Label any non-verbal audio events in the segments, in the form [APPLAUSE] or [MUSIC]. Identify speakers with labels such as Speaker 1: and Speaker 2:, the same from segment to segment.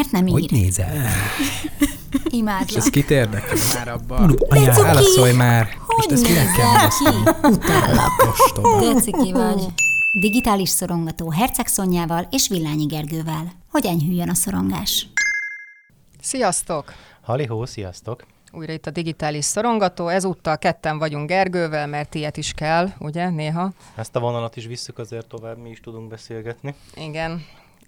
Speaker 1: miért nem ír?
Speaker 2: Hogy nézel? [LAUGHS]
Speaker 3: És
Speaker 1: Imádlak.
Speaker 3: ez kit érdekel már abban?
Speaker 1: Cuki!
Speaker 3: Válaszolj már!
Speaker 1: Hogy
Speaker 3: Most ezt kell válaszolni?
Speaker 1: Utállak. Deciki vagy. Digitális szorongató Herceg Szonyával és Villányi Gergővel. Hogy enyhüljön a szorongás.
Speaker 4: Sziasztok!
Speaker 2: Halihó, sziasztok!
Speaker 4: Újra itt a digitális szorongató. Ezúttal ketten vagyunk Gergővel, mert ilyet is kell, ugye, néha.
Speaker 2: Ezt a vonalat is visszük azért tovább, mi is tudunk beszélgetni.
Speaker 4: Igen,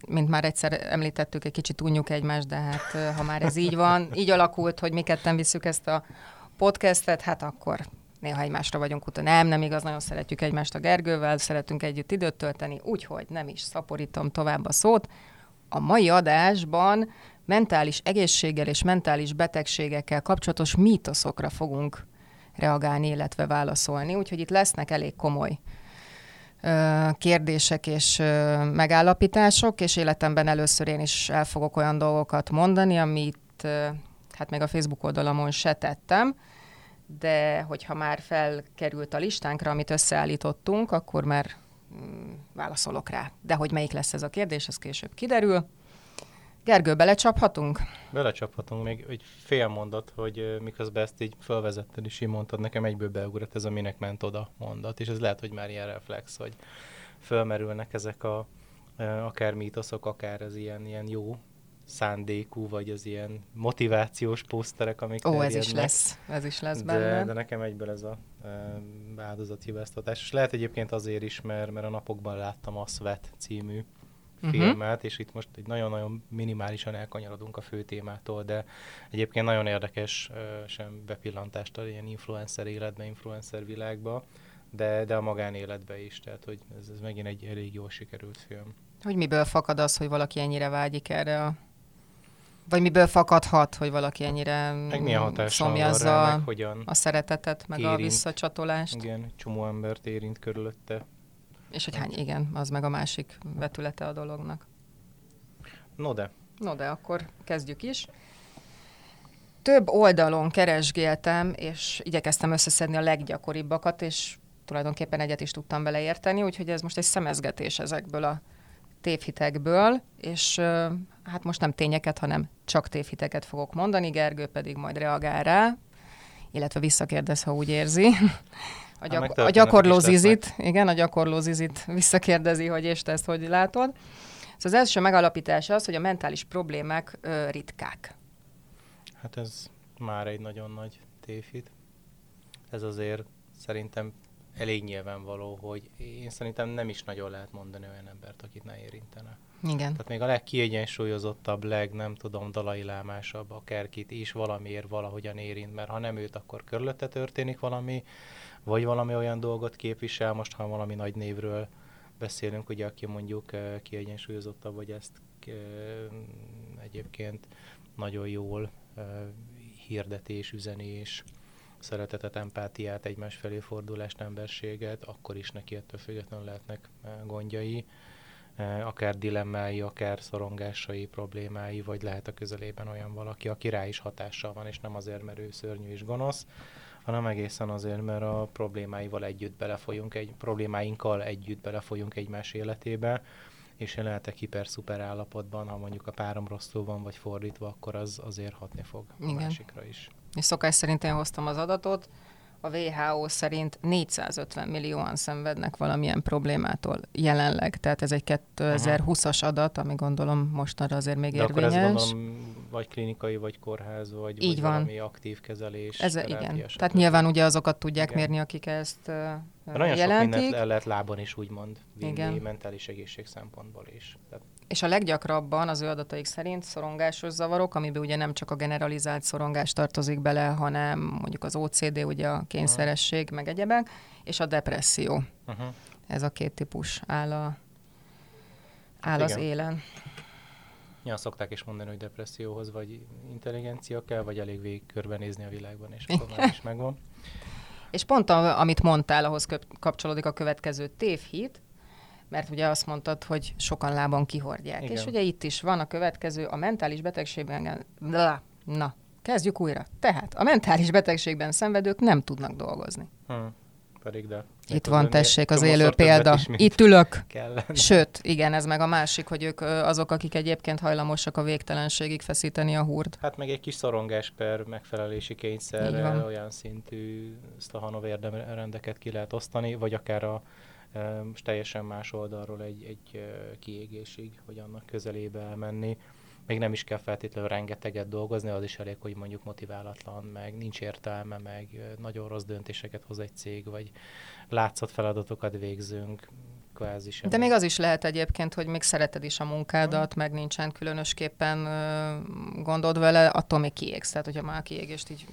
Speaker 4: mint már egyszer említettük, egy kicsit unjuk egymást, de hát ha már ez így van, így alakult, hogy mi ketten visszük ezt a podcastet, hát akkor néha egymásra vagyunk utána. Nem, nem igaz, nagyon szeretjük egymást a Gergővel, szeretünk együtt időt tölteni, úgyhogy nem is szaporítom tovább a szót. A mai adásban mentális egészséggel és mentális betegségekkel kapcsolatos mítoszokra fogunk reagálni, illetve válaszolni, úgyhogy itt lesznek elég komoly kérdések és megállapítások, és életemben először én is el fogok olyan dolgokat mondani, amit hát még a Facebook oldalamon se tettem, de hogyha már felkerült a listánkra, amit összeállítottunk, akkor már mm, válaszolok rá. De hogy melyik lesz ez a kérdés, az később kiderül. Gergő, belecsaphatunk?
Speaker 2: Belecsaphatunk még egy fél mondat, hogy miközben ezt így felvezetted és így mondtad, nekem egyből beugrott ez a minek ment oda mondat, és ez lehet, hogy már ilyen reflex, hogy fölmerülnek ezek a akár mítoszok, akár az ilyen, ilyen jó szándékú, vagy az ilyen motivációs poszterek, amik
Speaker 4: Ó, ez is lesz, ez is lesz
Speaker 2: De,
Speaker 4: benne.
Speaker 2: de nekem egyből ez a e, áldozathibáztatás. És lehet egyébként azért is, mert, mert a napokban láttam a Sweat című
Speaker 4: Mhm.
Speaker 2: filmet, és itt most egy nagyon-nagyon minimálisan elkanyarodunk a fő témától, de egyébként nagyon érdekes sem bepillantást ad ilyen influencer életbe, influencer világba, de, de a magánéletbe is, tehát hogy ez, ez megint egy elég jól sikerült film.
Speaker 4: Hogy miből fakad az, hogy valaki ennyire vágyik erre a... Vagy miből fakadhat, hogy valaki ennyire
Speaker 2: Meg milyen
Speaker 4: szomjazza
Speaker 2: rá, meg hogyan
Speaker 4: a szeretetet, meg a
Speaker 2: érint.
Speaker 4: visszacsatolást.
Speaker 2: igen, csomó embert érint körülötte.
Speaker 4: És hogy hány, igen, az meg a másik vetülete a dolognak.
Speaker 2: No de,
Speaker 4: No de akkor kezdjük is. Több oldalon keresgéltem, és igyekeztem összeszedni a leggyakoribbakat, és tulajdonképpen egyet is tudtam beleérteni, úgyhogy ez most egy szemezgetés ezekből a tévhitekből, és hát most nem tényeket, hanem csak tévhiteket fogok mondani, Gergő pedig majd reagál rá, illetve visszakérdez, ha úgy érzi. A,
Speaker 2: meg
Speaker 4: gyakor- a gyakorló zizit, igen, a gyakorló zizit visszakérdezi, hogy és te ezt hogy látod. Szóval az első megalapítás az, hogy a mentális problémák ö, ritkák.
Speaker 2: Hát ez már egy nagyon nagy tévhit. Ez azért szerintem elég nyilvánvaló, hogy én szerintem nem is nagyon lehet mondani olyan embert, akit ne érintene.
Speaker 4: Igen.
Speaker 2: Tehát még a legkiegyensúlyozottabb, leg nem tudom, dalai lámásabb, akárkit is valamiért valahogyan érint, mert ha nem őt, akkor körülötte történik valami, vagy valami olyan dolgot képvisel, most ha valami nagy névről beszélünk, ugye aki mondjuk eh, kiegyensúlyozottabb, vagy ezt eh, egyébként nagyon jól eh, hirdetés, üzenés, szeretetet, empátiát, egymás felé fordulást, emberséget, akkor is neki ettől függetlenül lehetnek eh, gondjai, akár dilemmái, akár szorongásai, problémái, vagy lehet a közelében olyan valaki, aki rá is hatással van, és nem azért, mert ő szörnyű és gonosz, hanem egészen azért, mert a problémáival együtt belefolyunk, egy problémáinkkal együtt belefolyunk egymás életébe, és lehetek hiper-szuper állapotban, ha mondjuk a párom rosszul van, vagy fordítva, akkor az azért hatni fog a
Speaker 4: Igen.
Speaker 2: másikra is.
Speaker 4: És szokás szerint én hoztam az adatot, a WHO szerint 450 millióan szenvednek valamilyen problémától jelenleg. Tehát ez egy 2020-as adat, ami gondolom mostanra azért még
Speaker 2: De akkor
Speaker 4: érvényes.
Speaker 2: ez gondolom vagy klinikai, vagy kórház, vagy,
Speaker 4: Így
Speaker 2: vagy
Speaker 4: van.
Speaker 2: valami aktív kezelés.
Speaker 4: Ez, igen. Tehát nyilván ugye azokat tudják
Speaker 2: Igen.
Speaker 4: mérni, akik ezt uh,
Speaker 2: De nagyon sok
Speaker 4: jelentik.
Speaker 2: mindent el lehet lábon is úgymond vinni,
Speaker 4: Igen.
Speaker 2: mentális egészség szempontból is. Tehát
Speaker 4: És a leggyakrabban az ő adataik szerint szorongásos zavarok, amiben ugye nem csak a generalizált szorongás tartozik bele, hanem mondjuk az OCD, ugye a kényszeresség, meg egyebek, és a depresszió.
Speaker 2: uh-huh.
Speaker 4: Ez a két típus áll, a, áll az
Speaker 2: Igen.
Speaker 4: élen.
Speaker 2: Ja, szokták is mondani, hogy depresszióhoz vagy intelligencia kell, vagy elég végig körbenézni a világban, és akkor már is megvan.
Speaker 4: És pont a, amit mondtál, ahhoz kapcsolódik a következő tévhit, mert ugye azt mondtad, hogy sokan lábon kihordják.
Speaker 2: Igen.
Speaker 4: És ugye itt is van a következő, a mentális betegségben... Bla, na, kezdjük újra. Tehát a mentális betegségben szenvedők nem tudnak dolgozni.
Speaker 2: Hmm. Pedig, de...
Speaker 4: Itt van, tessék, az élő példa.
Speaker 2: is,
Speaker 4: Itt ülök.
Speaker 2: Kellene.
Speaker 4: Sőt, igen, ez meg a másik, hogy ők azok, akik egyébként hajlamosak a végtelenségig feszíteni a húrt.
Speaker 2: Hát meg egy kis szorongás per megfelelési
Speaker 4: van.
Speaker 2: olyan szintű ezt a Hanov érdemrendeket ki lehet osztani, vagy akár a most teljesen más oldalról egy, egy kiégésig, hogy annak közelébe elmenni. Még nem is kell feltétlenül rengeteget dolgozni, az is elég, hogy mondjuk motiválatlan, meg nincs értelme, meg nagyon rossz döntéseket hoz egy cég, vagy látszott feladatokat végzünk, kvázi sem.
Speaker 4: De még az is lehet egyébként, hogy még szereted is a munkádat, meg nincsen különösképpen gondod vele, attól még kiégsz. Tehát, hogyha már kiégést így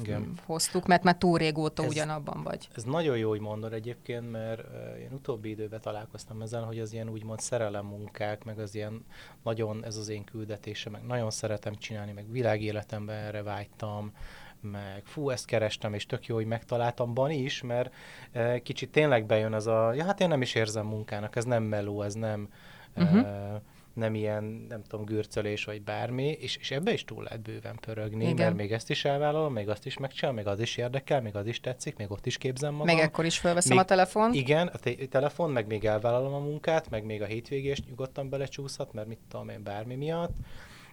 Speaker 2: Igen.
Speaker 4: hoztuk, mert már túl régóta
Speaker 2: Ez-
Speaker 4: ugyanabban vagy.
Speaker 2: Ez nagyon jó, hogy mondod egyébként, mert uh, én utóbbi időben találkoztam ezzel, hogy az ilyen úgymond szerelem munkák, meg az ilyen nagyon, ez az én küldetése, meg nagyon szeretem csinálni, meg világéletemben erre vágytam, meg fú, ezt kerestem, és tök jó, hogy megtaláltam ban is, mert uh, kicsit tényleg bejön az a, ja hát én nem is érzem munkának, ez nem meló, ez nem,
Speaker 4: Mhm.
Speaker 2: uh, nem ilyen, nem tudom, gürcölés vagy bármi, és, és ebbe is túl lehet bőven pörögni,
Speaker 4: Igen.
Speaker 2: mert még ezt is elvállalom, még azt is megcsinálom, még az is érdekel, még az is tetszik, még ott is képzem magam.
Speaker 4: Meg ekkor is felveszem
Speaker 2: Még-
Speaker 4: a telefon.
Speaker 2: Igen, a te- telefon, meg még elvállalom a munkát, meg még a hétvégést nyugodtan belecsúszhat, mert mit tudom én, bármi miatt,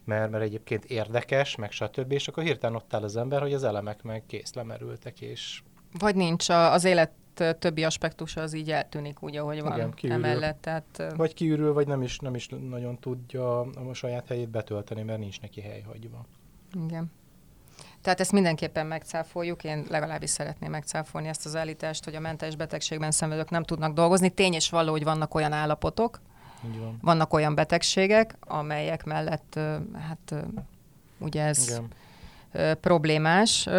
Speaker 2: mert, mert egyébként érdekes, meg stb. És akkor hirtelen ott áll az ember, hogy az elemek meg kész lemerültek, és
Speaker 4: Vagy nincs, az élet többi aspektusa az így eltűnik úgy, ahogy van
Speaker 2: Igen, kiürül.
Speaker 4: emellett. Tehát,
Speaker 2: vagy kiürül, vagy nem is, nem is nagyon tudja a saját helyét betölteni, mert nincs neki hely hagyva.
Speaker 4: Igen. Tehát ezt mindenképpen megcáfoljuk, én legalábbis szeretném megcáfolni ezt az állítást, hogy a mentális betegségben szenvedők nem tudnak dolgozni. Tény és való, hogy vannak olyan állapotok,
Speaker 2: van.
Speaker 4: vannak olyan betegségek, amelyek mellett, hát ugye ez
Speaker 2: Igen.
Speaker 4: problémás,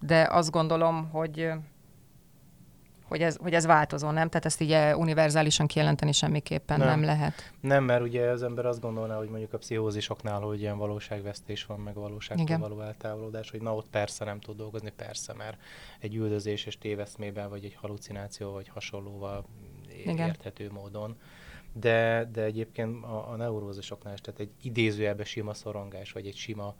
Speaker 4: de azt gondolom, hogy hogy ez, hogy ez változó, nem? Tehát ezt így eh, univerzálisan kijelenteni semmiképpen nem,
Speaker 2: Nem.
Speaker 4: lehet.
Speaker 2: Nem, mert ugye az ember azt gondolná, hogy mondjuk a pszichózisoknál, hogy ilyen valóságvesztés van, meg a valóságtól
Speaker 4: Igen.
Speaker 2: való eltávolodás, hogy na ott persze nem tud dolgozni, persze, mert egy üldözés és téveszmében, vagy egy halucináció, vagy hasonlóval
Speaker 4: Igen.
Speaker 2: érthető módon. De, de egyébként a, a neurózisoknál is, tehát egy idézőjelben sima szorongás, vagy egy sima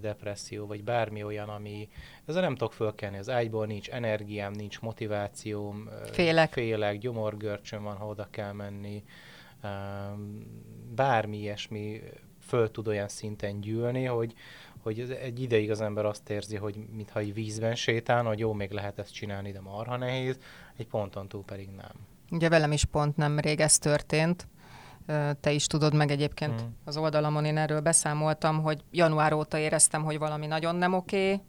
Speaker 2: depresszió, vagy bármi olyan, ami ezzel nem tudok fölkelni az ágyból, nincs energiám, nincs motivációm,
Speaker 4: Félek.
Speaker 2: félek, gyomorgörcsön van, ha oda kell menni, bármi ilyesmi föl tud olyan szinten gyűlni, hogy, hogy egy ideig az ember azt érzi, hogy mintha egy vízben sétál, hogy jó, még lehet ezt csinálni, de marha nehéz, egy ponton túl pedig nem.
Speaker 4: Ugye velem is pont nem rég ez történt. Te is tudod meg egyébként
Speaker 2: Mm.
Speaker 4: az oldalamon, én erről beszámoltam, hogy január óta éreztem, hogy valami nagyon nem oké.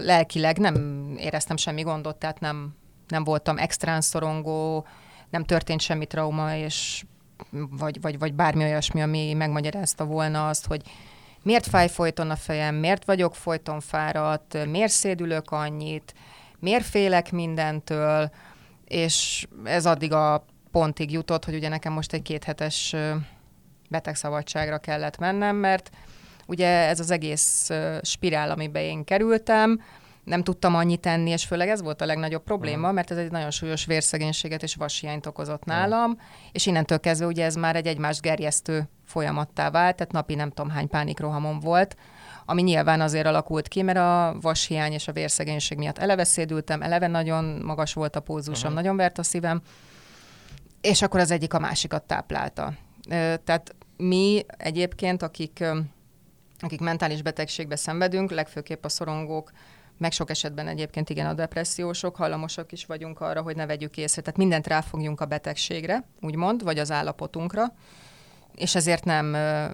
Speaker 4: Lelkileg nem éreztem semmi gondot, tehát nem, nem voltam extrán szorongó, nem történt semmi trauma, és vagy, vagy, vagy bármi olyasmi, ami megmagyarázta volna azt, hogy miért fáj folyton a fejem, miért vagyok folyton fáradt, miért szédülök annyit, miért félek mindentől, és ez addig a pontig jutott, hogy ugye nekem most egy kéthetes betegszabadságra kellett mennem, mert ugye ez az egész spirál, amiben én kerültem, nem tudtam annyit tenni, és főleg ez volt a legnagyobb probléma, mert ez egy nagyon súlyos vérszegénységet és vashiányt okozott nálam, és innentől kezdve ugye ez már egy egymást gerjesztő folyamattá vált, tehát napi nem tudom hány pánikrohamom volt, ami nyilván azért alakult ki, mert a vashiány és a vérszegénység miatt eleve szédültem, eleve nagyon magas volt a pulzusom,
Speaker 2: Aha.
Speaker 4: nagyon vert a szívem, és akkor az egyik a másikat táplálta. Tehát mi egyébként, akik, akik mentális betegségbe szenvedünk, legfőképp a szorongók, meg sok esetben egyébként igen a depressziósok, hajlamosak is vagyunk arra, hogy ne vegyük észre. Tehát mindent ráfogjunk a betegségre, úgymond, vagy az állapotunkra, és ezért nem,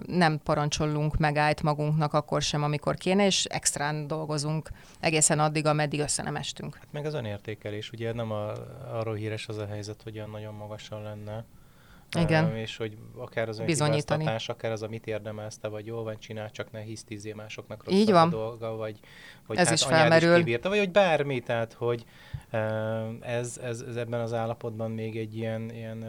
Speaker 4: nem parancsolunk megállt magunknak akkor sem, amikor kéne, és extrán dolgozunk egészen addig, ameddig össze nem estünk.
Speaker 2: Hát meg az önértékelés, ugye nem a, arról híres az a helyzet, hogy olyan nagyon magasan lenne.
Speaker 4: Igen.
Speaker 2: És hogy akár az önhibáztatás, akár az, amit érdemelsz te, vagy jól van, csinál, csak ne hisztízzél másoknak rossz
Speaker 4: Így van.
Speaker 2: dolga, vagy, vagy
Speaker 4: Ez
Speaker 2: hát
Speaker 4: is felmerül.
Speaker 2: kibírta, vagy hogy bármi, tehát hogy ez, ez, ez, ebben az állapotban még egy ilyen, ilyen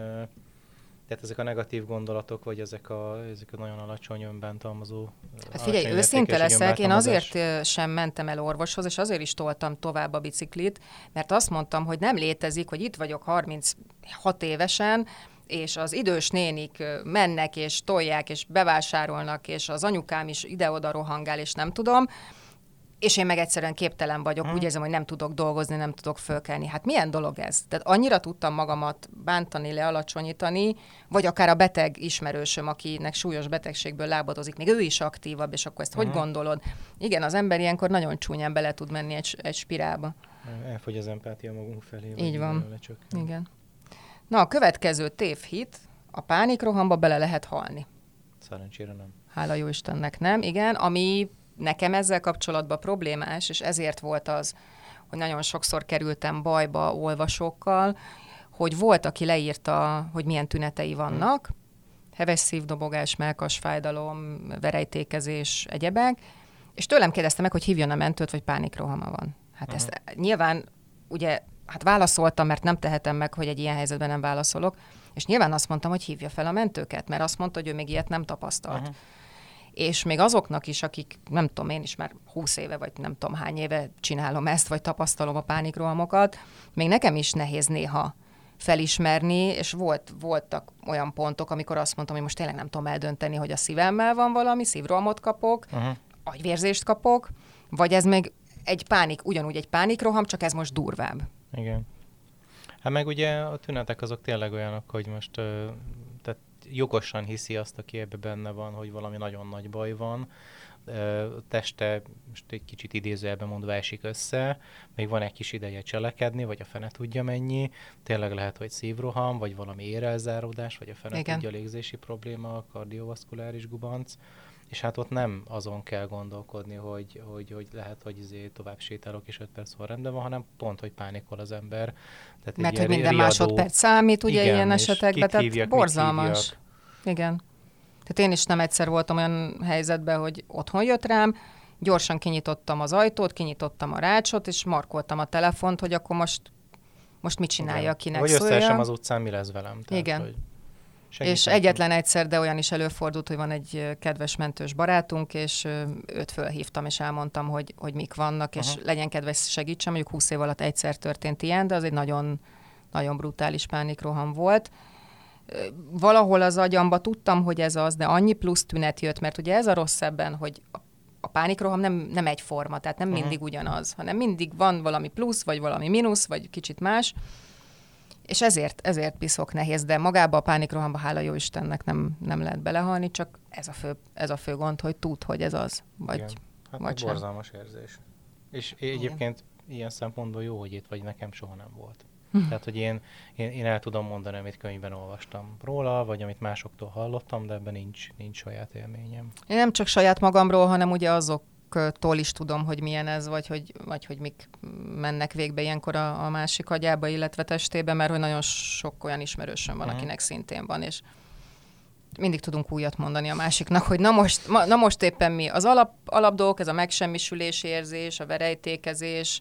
Speaker 2: tehát ezek a negatív gondolatok, vagy ezek a, ezek a nagyon alacsony önbántalmazó
Speaker 4: Hát figyelj, őszinte leszek, én azért sem mentem el orvoshoz, és azért is toltam tovább a biciklit, mert azt mondtam, hogy nem létezik, hogy itt vagyok 36 évesen, és az idős nénik mennek, és tolják, és bevásárolnak, és az anyukám is ide-oda rohangál, és nem tudom, és én meg egyszerűen képtelen vagyok,
Speaker 2: Mhm.
Speaker 4: úgy érzem, hogy nem tudok dolgozni, nem tudok fölkelni. Hát milyen dolog ez? Tehát annyira tudtam magamat bántani, lealacsonyítani, vagy akár a beteg ismerősöm, akinek súlyos betegségből lábadozik, még ő is aktívabb, és akkor ezt hogy
Speaker 2: Mhm.
Speaker 4: gondolod? Igen, az ember ilyenkor nagyon csúnyán bele tud menni egy, egy spirálba.
Speaker 2: Elfogy az empátia magunk felé.
Speaker 4: Így van. Igen. Na, a következő tévhit, a pánikrohamba bele lehet halni.
Speaker 2: Szerencsére nem.
Speaker 4: Hála jó Istennek nem, igen, ami nekem ezzel kapcsolatban problémás, és ezért volt az, hogy nagyon sokszor kerültem bajba olvasókkal, hogy volt, aki leírta, hogy milyen tünetei vannak, heves szívdobogás, melkas fájdalom, verejtékezés, egyebek, és tőlem kérdezte meg, hogy hívjon a mentőt, vagy pánikrohama van. Hát uh-huh. ezt nyilván, ugye, hát válaszoltam, mert nem tehetem meg, hogy egy ilyen helyzetben nem válaszolok, és nyilván azt mondtam, hogy hívja fel a mentőket, mert azt mondta, hogy ő még ilyet nem tapasztalt. Uh-huh. És még azoknak is, akik, nem tudom, én is már 20 éve, vagy nem tudom hány éve csinálom ezt, vagy tapasztalom a pánikrohamokat, még nekem is nehéz néha felismerni, és volt, voltak olyan pontok, amikor azt mondtam, hogy most tényleg nem tudom eldönteni, hogy a szívemmel van valami, szívrohamot kapok,
Speaker 2: Uh-huh.
Speaker 4: agyvérzést kapok, vagy ez még egy pánik, ugyanúgy egy pánikroham, csak ez most durvább.
Speaker 2: Igen. Hát meg ugye a tünetek azok tényleg olyanok, hogy most ö, jogosan hiszi azt, aki ebbe benne van, hogy valami nagyon nagy baj van, a teste most egy kicsit idézőjelben mondva esik össze, még van egy kis ideje cselekedni, vagy a fene tudja mennyi, tényleg lehet, hogy szívroham, vagy valami érelzáródás, vagy a fene
Speaker 4: Igen.
Speaker 2: tudja légzési probléma, kardiovaszkuláris gubanc, és hát ott nem azon kell gondolkodni, hogy, hogy, hogy lehet, hogy izé tovább sétálok, és 5 perc van rendben van, hanem pont, hogy pánikol az ember. Tehát
Speaker 4: Mert hogy minden
Speaker 2: riadó-
Speaker 4: másodperc számít, ugye
Speaker 2: Igen,
Speaker 4: ilyen esetekben, tehát
Speaker 2: hívjak,
Speaker 4: borzalmas. Igen. Tehát én is nem egyszer voltam olyan helyzetben, hogy otthon jött rám, gyorsan kinyitottam az ajtót, kinyitottam a rácsot, és markoltam a telefont, hogy akkor most, most mit csinálja,
Speaker 2: Igen.
Speaker 4: akinek
Speaker 2: Vagy
Speaker 4: szólja.
Speaker 2: összeesem az utcán, mi lesz velem. Tehát,
Speaker 4: Igen.
Speaker 2: Hogy
Speaker 4: És egyetlen egyszer, de olyan is előfordult, hogy van egy kedves mentős barátunk, és őt fölhívtam, és elmondtam, hogy, hogy mik vannak, és
Speaker 2: Aha.
Speaker 4: legyen kedves segítsen, mondjuk 20 év alatt egyszer történt ilyen, de az egy nagyon, nagyon brutális pánikroham volt. Valahol az agyamba tudtam, hogy ez az, de annyi plusz tünet jött, mert ugye ez a rossz ebben, hogy a- pánikroham nem, nem egyforma, tehát nem mindig ugyanaz, hanem mindig van valami plusz, vagy valami mínusz, vagy kicsit más, és ezért, ezért piszok nehéz, de magába a pánikrohamba, hála jó Istennek nem, nem lehet belehalni, csak ez a, fő, ez a fő gond, hogy tud, hogy ez az. Vagy,
Speaker 2: Igen. Hát
Speaker 4: vagy sem.
Speaker 2: borzalmas érzés. És egyébként ilyen szempontból jó, hogy itt vagy, nekem soha nem volt.
Speaker 4: Hm.
Speaker 2: Tehát, hogy én, én, én el tudom mondani, amit könyvben olvastam róla, vagy amit másoktól hallottam, de ebben nincs, nincs saját élményem.
Speaker 4: Én nem csak saját magamról, hanem ugye azoktól is tudom, hogy milyen ez, vagy hogy, vagy hogy mik mennek végbe ilyenkor a, a másik agyába, illetve testébe, mert hogy nagyon sok olyan ismerősöm van,
Speaker 2: Mhm.
Speaker 4: akinek szintén van, és mindig tudunk újat mondani a másiknak, hogy na most, ma, na most éppen mi az alap, alap dolgok, ez a megsemmisülés érzés, a verejtékezés,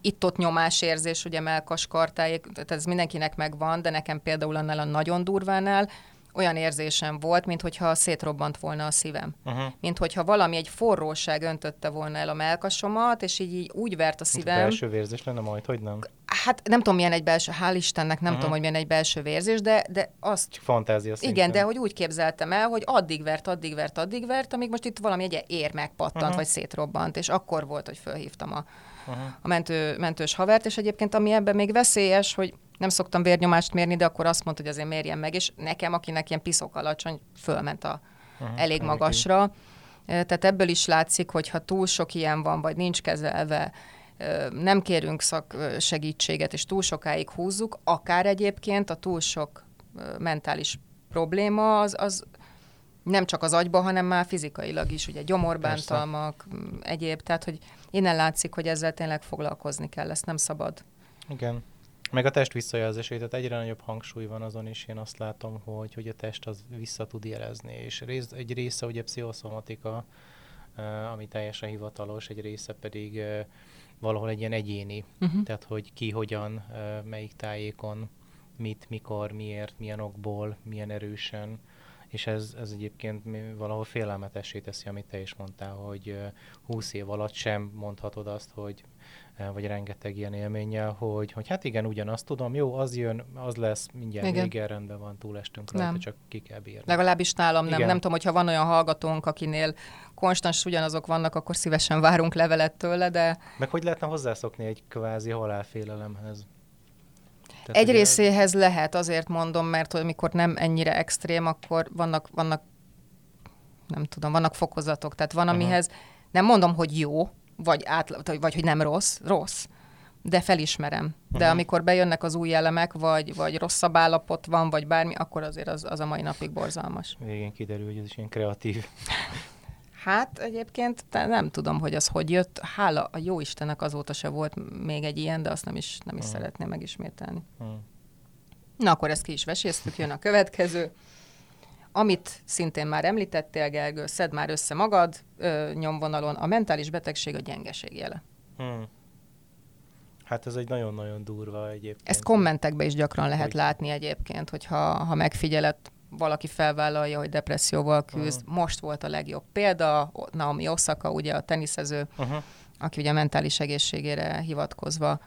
Speaker 4: itt-ott nyomásérzés, ugye melkas kartáig, tehát ez mindenkinek megvan, de nekem például annál a nagyon durvánál olyan érzésem volt, mintha szétrobbant volna a szívem.
Speaker 2: Uh-huh.
Speaker 4: Mint hogyha valami, egy forróság öntötte volna el a melkasomat, és így, így úgy vert a szívem.
Speaker 2: Belső vérzés lenne majd, hogy nem?
Speaker 4: Hát nem tudom, milyen egy belső, hál' Istennek nem
Speaker 2: Mhm.
Speaker 4: tudom, hogy milyen egy belső vérzés, de, de azt
Speaker 2: Csak fantázia szinten.
Speaker 4: igen, de hogy úgy képzeltem el, hogy addig vert, addig vert, addig vert, amíg most itt valami egy ér megpattant,
Speaker 2: Aha.
Speaker 4: vagy szétrobbant, és akkor volt, hogy fölhívtam a,
Speaker 2: Uh-huh.
Speaker 4: a mentő, mentős havert, és egyébként ami ebben még veszélyes, hogy nem szoktam vérnyomást mérni, de akkor azt mondta, hogy azért mérjem meg, és nekem, akinek ilyen piszok alacsony, fölment a
Speaker 2: Uh-huh.
Speaker 4: elég magasra. Ö, Tehát ebből is látszik, hogy ha túl sok ilyen van, vagy nincs kezelve, nem kérünk szaksegítséget, és túl sokáig húzzuk, akár egyébként a túl sok mentális probléma, az, az nem csak az agyba, hanem már fizikailag is, ugye gyomorbántalmak, m, egyéb, tehát hogy innen látszik, hogy ezzel tényleg foglalkozni kell, ezt nem szabad.
Speaker 2: Igen. Meg a test visszajelzését, tehát egyre nagyobb hangsúly van azon is, én azt látom, hogy, hogy a test az vissza tud jelezni, és rész, egy része ugye pszichoszomatika, ami teljesen hivatalos, egy része pedig valahol egy ilyen egyéni,
Speaker 4: Uh-huh.
Speaker 2: tehát hogy ki hogyan, melyik tájékon, mit, mikor, miért, milyen okból, milyen erősen, és ez, ez egyébként valahol félelmetessé teszi, amit te is mondtál, hogy 20 év alatt sem mondhatod azt, hogy vagy rengeteg ilyen élménnyel, hogy, hogy hát igen, ugyanazt tudom, jó, az jön, az lesz, mindjárt igen. vége, rendben van, túlestünk rajta, nem. csak ki kell bírni.
Speaker 4: Legalábbis nálam nem. Igen. Nem tudom, hogyha van olyan hallgatónk, akinél konstans ugyanazok vannak, akkor szívesen várunk levelet tőle, de...
Speaker 2: Meg hogy lehetne hozzászokni egy kvázi halálfélelemhez?
Speaker 4: Tehát egy ugye... részéhez lehet, azért mondom, mert hogy amikor nem ennyire extrém, akkor vannak, vannak nem tudom, vannak fokozatok. Tehát van, uh-huh. amihez nem mondom, hogy jó, vagy, átla, vagy hogy nem rossz, rossz, de felismerem. De uh-huh. amikor bejönnek az új elemek, vagy, vagy rosszabb állapot van, vagy bármi, akkor azért az, az a mai napig borzalmas.
Speaker 2: Végén kiderül, hogy ez is ilyen kreatív.
Speaker 4: Hát egyébként nem tudom, hogy az hogy jött. Hála a jó Istennek azóta se volt még egy ilyen, de azt nem is, nem is uh-huh. szeretném megismételni. Uh-huh. Na akkor ezt ki is veséztük, jön a következő. Amit szintén már említettél, Gergő, szed már össze magad ö, nyomvonalon, a mentális betegség a gyengeség jele. Hmm.
Speaker 2: Hát ez egy nagyon-nagyon durva egyébként.
Speaker 4: Ezt kommentekben is gyakran lehet hogy... látni egyébként, hogyha ha megfigyeled, valaki felvállalja, hogy depresszióval küzd. Uh-huh. Most volt a legjobb példa, Naomi Osaka, ugye a teniszező, uh-huh. aki ugye a mentális egészségére hivatkozva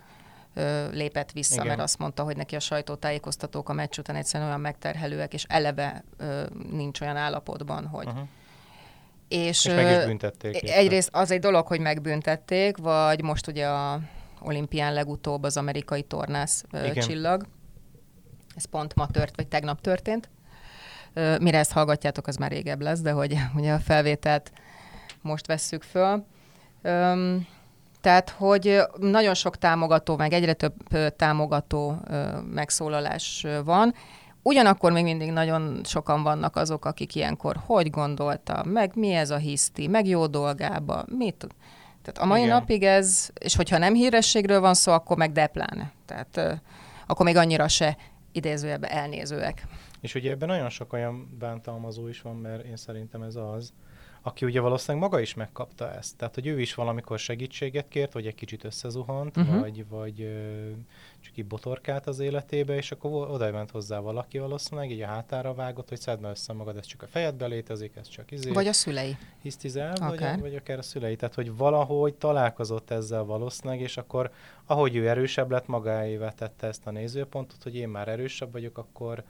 Speaker 4: lépett vissza, Igen. mert azt mondta, hogy neki a sajtótájékoztatók a meccs után egyszerűen olyan megterhelőek, és eleve ö, nincs olyan állapotban, hogy... Uh-huh.
Speaker 2: És, és meg is büntették.
Speaker 4: Egyrészt az egy dolog, hogy megbüntették, vagy most ugye a olimpián legutóbb az amerikai tornász ö, csillag. Ez pont ma tört, vagy tegnap történt. Ö, mire ezt hallgatjátok, az már régebb lesz, de hogy [LAUGHS] ugye a felvételt most vesszük föl. Öm, tehát, hogy nagyon sok támogató, meg egyre több támogató megszólalás van, Ugyanakkor még mindig nagyon sokan vannak azok, akik ilyenkor hogy gondolta, meg mi ez a hiszti, meg jó dolgába, mit. Tehát a mai Igen. napig ez, és hogyha nem hírességről van szó, akkor meg depláne. Tehát akkor még annyira se idézőjelben elnézőek.
Speaker 2: És ugye ebben nagyon sok olyan bántalmazó is van, mert én szerintem ez az, aki ugye valószínűleg maga is megkapta ezt. Tehát, hogy ő is valamikor segítséget kért, vagy egy kicsit összezuhant, uh-huh. vagy, vagy ö, csak így botorkált az életébe, és akkor oda ment hozzá valaki valószínűleg, így a hátára vágott, hogy szedd össze magad, ez csak a fejedbe létezik, ez csak izé.
Speaker 4: Vagy a szülei.
Speaker 2: Hisztizel, okay. vagy, vagy akár a szülei. Tehát, hogy valahogy találkozott ezzel valószínűleg, és akkor, ahogy ő erősebb lett, magáévá tette ezt a nézőpontot, hogy én már erősebb vagyok, akkor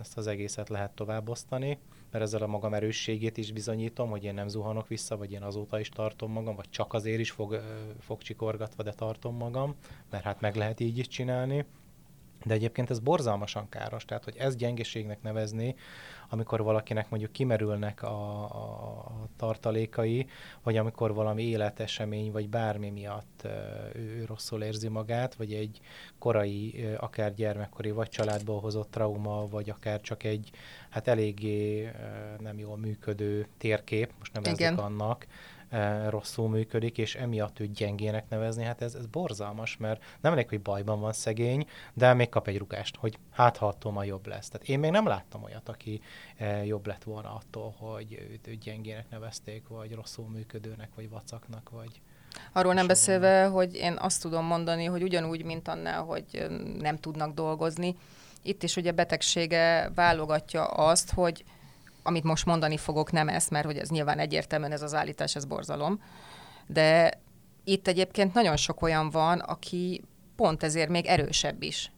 Speaker 2: ezt az egészet lehet továbbosztani mert ezzel a magam erősségét is bizonyítom, hogy én nem zuhanok vissza, vagy én azóta is tartom magam, vagy csak azért is fog, fog csikorgatva, de tartom magam, mert hát meg lehet így is csinálni. De egyébként ez borzalmasan káros, tehát hogy ez gyengeségnek nevezni, amikor valakinek mondjuk kimerülnek a, a tartalékai, vagy amikor valami életesemény, vagy bármi miatt ő rosszul érzi magát, vagy egy korai, akár gyermekkori, vagy családból hozott trauma, vagy akár csak egy hát eléggé nem jól működő térkép, most nevezzük Igen. annak, rosszul működik, és emiatt őt gyengének nevezni, hát ez, ez borzalmas, mert nem elég, hogy bajban van szegény, de még kap egy rugást, hogy hát ha attól ma jobb lesz. Tehát én még nem láttam olyat, aki jobb lett volna attól, hogy őt, őt gyengének nevezték, vagy rosszul működőnek, vagy vacaknak, vagy...
Speaker 4: Arról nem beszélve, hogy én azt tudom mondani, hogy ugyanúgy, mint annál, hogy nem tudnak dolgozni, itt is ugye betegsége válogatja azt, hogy amit most mondani fogok, nem ezt, mert hogy ez nyilván egyértelműen ez az állítás, ez borzalom. De itt egyébként nagyon sok olyan van, aki pont ezért még erősebb is,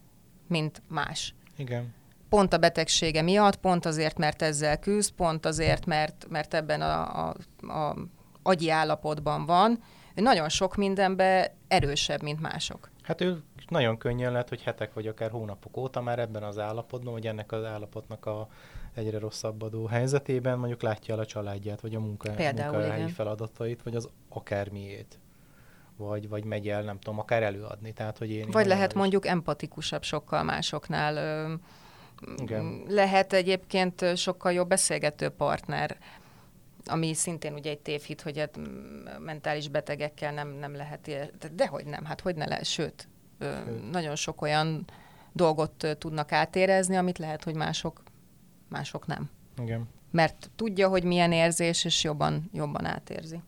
Speaker 4: mint más.
Speaker 2: Igen.
Speaker 4: Pont a betegsége miatt, pont azért, mert ezzel küzd, pont azért, mert, mert ebben a, a, a agyi állapotban van, nagyon sok mindenben erősebb, mint mások.
Speaker 2: Hát ő nagyon könnyen lehet, hogy hetek vagy akár hónapok óta már ebben az állapotban, vagy ennek az állapotnak a egyre rosszabbadó helyzetében mondjuk látja el a családját, vagy a munka, munkahelyi feladatait, vagy az akármiét. Vagy, vagy megy el, nem tudom, akár előadni. Tehát, hogy én
Speaker 4: vagy lehet mondjuk empatikusabb sokkal másoknál. Igen. Lehet egyébként sokkal jobb beszélgető partner, ami szintén ugye egy tévhit, hogy hát mentális betegekkel nem, nem lehet, de hogy nem, hát hogy ne lehet, sőt, sőt. nagyon sok olyan dolgot tudnak átérezni, amit lehet, hogy mások mások nem.
Speaker 2: Igen.
Speaker 4: Mert tudja, hogy milyen érzés, és jobban, jobban átérzi.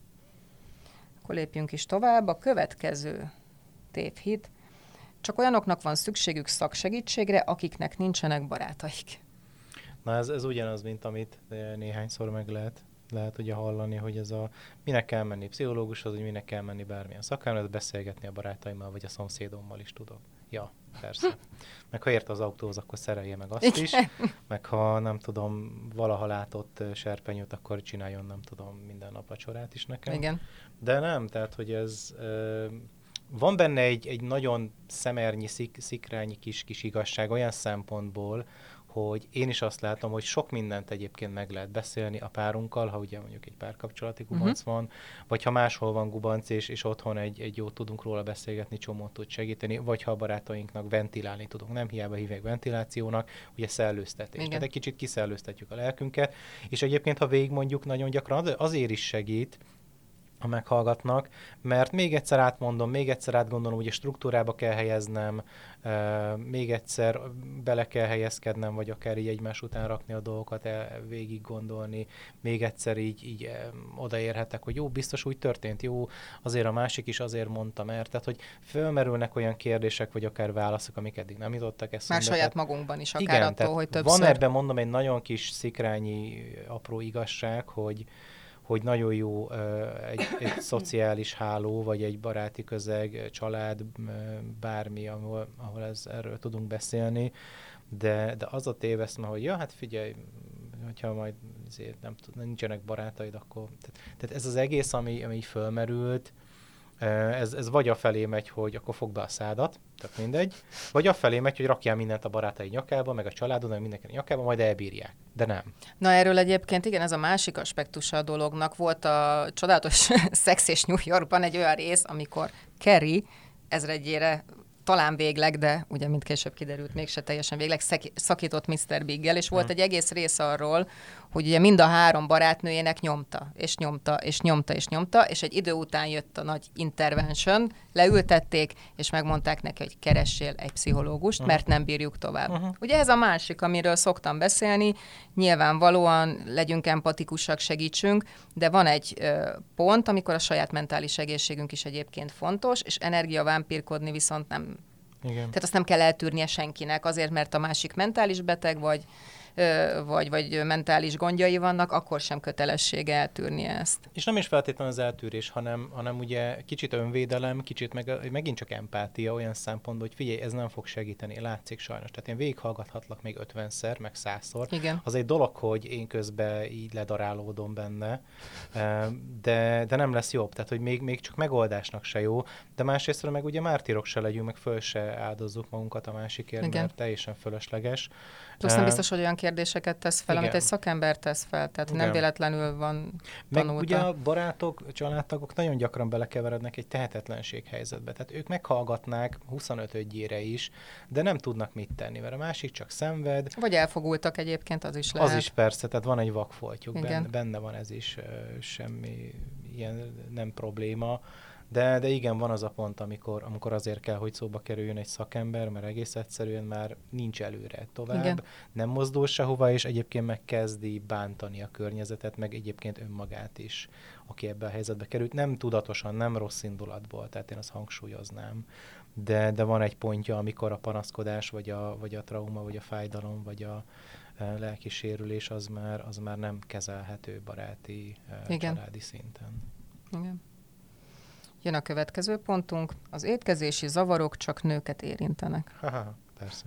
Speaker 4: Akkor lépjünk is tovább. A következő tévhit. Csak olyanoknak van szükségük szaksegítségre, akiknek nincsenek barátaik.
Speaker 2: Na ez, ez ugyanaz, mint amit néhányszor meg lehet, lehet ugye hallani, hogy ez a minek kell menni pszichológushoz, hogy minek kell menni bármilyen szakemberhez, beszélgetni a barátaimmal, vagy a szomszédommal is tudok. Ja, persze. Meg ha ért az autóhoz, akkor szerelje meg azt Igen. is. Meg ha nem tudom, valaha látott serpenyőt, akkor csináljon nem tudom minden nap vacsorát is nekem.
Speaker 4: Igen.
Speaker 2: De nem, tehát hogy ez van benne egy, egy nagyon szemernyi, szik, szikrányi kis, kis igazság olyan szempontból, hogy én is azt látom, hogy sok mindent egyébként meg lehet beszélni a párunkkal, ha ugye mondjuk egy párkapcsolati mhm. gubanc uh-huh. van, vagy ha máshol van gubanc, és, és otthon egy, egy jót tudunk róla beszélgetni, csomót tud segíteni, vagy ha a barátainknak ventilálni tudunk. Nem hiába hívják ventilációnak, ugye szellőztetés. Igen. Tehát egy kicsit kiszellőztetjük a lelkünket, és egyébként, ha végigmondjuk, nagyon gyakran azért is segít, ha meghallgatnak, mert még egyszer átmondom, még egyszer átgondolom, hogy a struktúrába kell helyeznem, még egyszer bele kell helyezkednem, vagy akár így egymás után rakni a dolgokat, el, végig gondolni, még egyszer így, így odaérhetek, hogy jó, biztos úgy történt, jó, azért a másik is azért mondta, mert tehát, hogy fölmerülnek olyan kérdések, vagy akár válaszok, amik eddig nem jutottak eszembe.
Speaker 4: Már saját magunkban is, akár igen, attól, hogy többször.
Speaker 2: Van ebben, mondom, egy nagyon kis szikrányi apró igazság, hogy, hogy nagyon jó egy, egy [COUGHS] szociális háló, vagy egy baráti közeg, család, bármi, ahol, ahol ez, erről tudunk beszélni, de, de az a téveszme, hogy ja, hát figyelj, hogyha majd azért nem tud, nincsenek barátaid, akkor... Tehát, tehát ez az egész, ami, ami fölmerült, ez, ez vagy a felé megy, hogy akkor fogd be a szádat, tehát mindegy, vagy a felé megy, hogy rakjál mindent a barátai nyakába, meg a családod, meg mindenki nyakába, majd elbírják. De nem.
Speaker 4: Na erről egyébként igen, ez a másik aspektusa a dolognak. Volt a csodálatos Szex [LAUGHS] és New Yorkban egy olyan rész, amikor Kerry ezredjére talán végleg, de ugye mint később kiderült, mégse teljesen végleg, szakított Mr. Biggel, és volt hmm. egy egész rész arról, hogy ugye mind a három barátnőjének nyomta, és nyomta, és nyomta, és nyomta, és egy idő után jött a nagy intervention, leültették, és megmondták neki, hogy keressél egy pszichológust, uh-huh. mert nem bírjuk tovább. Uh-huh. Ugye ez a másik, amiről szoktam beszélni, nyilvánvalóan legyünk empatikusak, segítsünk, de van egy ö, pont, amikor a saját mentális egészségünk is egyébként fontos, és energiavámpírkodni viszont nem igen. Tehát azt nem kell eltűrnie senkinek, azért, mert a másik mentális beteg, vagy vagy, vagy mentális gondjai vannak, akkor sem kötelessége eltűrni ezt.
Speaker 2: És nem is feltétlenül az eltűrés, hanem, hanem ugye kicsit önvédelem, kicsit meg, megint csak empátia olyan szempontból, hogy figyelj, ez nem fog segíteni, látszik sajnos. Tehát én végighallgathatlak még ötvenszer, meg százszor.
Speaker 4: Igen.
Speaker 2: Az egy dolog, hogy én közben így ledarálódom benne, de, de nem lesz jobb. Tehát, hogy még, még csak megoldásnak se jó, de másrészt meg ugye mártírok se legyünk, meg föl se áldozzuk magunkat a másikért, Igen. mert teljesen fölösleges.
Speaker 4: Plusz nem biztos, hogy olyan kérdéseket tesz fel, Igen. amit egy szakember tesz fel, tehát Igen. nem véletlenül van tanulta.
Speaker 2: Meg ugye a barátok, családtagok nagyon gyakran belekeverednek egy tehetetlenség helyzetbe. Tehát ők meghallgatnák 25 ötjére is, de nem tudnak mit tenni, mert a másik csak szenved.
Speaker 4: Vagy elfogultak egyébként, az is lehet.
Speaker 2: Az is persze, tehát van egy vakfoltjuk, benne, benne van ez is, semmi ilyen nem probléma. De, de igen, van az a pont, amikor, amikor azért kell, hogy szóba kerüljön egy szakember, mert egész egyszerűen már nincs előre tovább, igen. nem mozdul sehova, és egyébként megkezdi bántani a környezetet, meg egyébként önmagát is, aki ebbe a helyzetbe került. Nem tudatosan, nem rossz indulatból, tehát én azt hangsúlyoznám. De, de van egy pontja, amikor a panaszkodás, vagy a, vagy a trauma, vagy a fájdalom, vagy a, e, lelki sérülés az már, az már nem kezelhető baráti, e, Igen. családi szinten.
Speaker 4: Igen. Jön a következő pontunk. Az étkezési zavarok csak nőket érintenek.
Speaker 2: Haha, persze.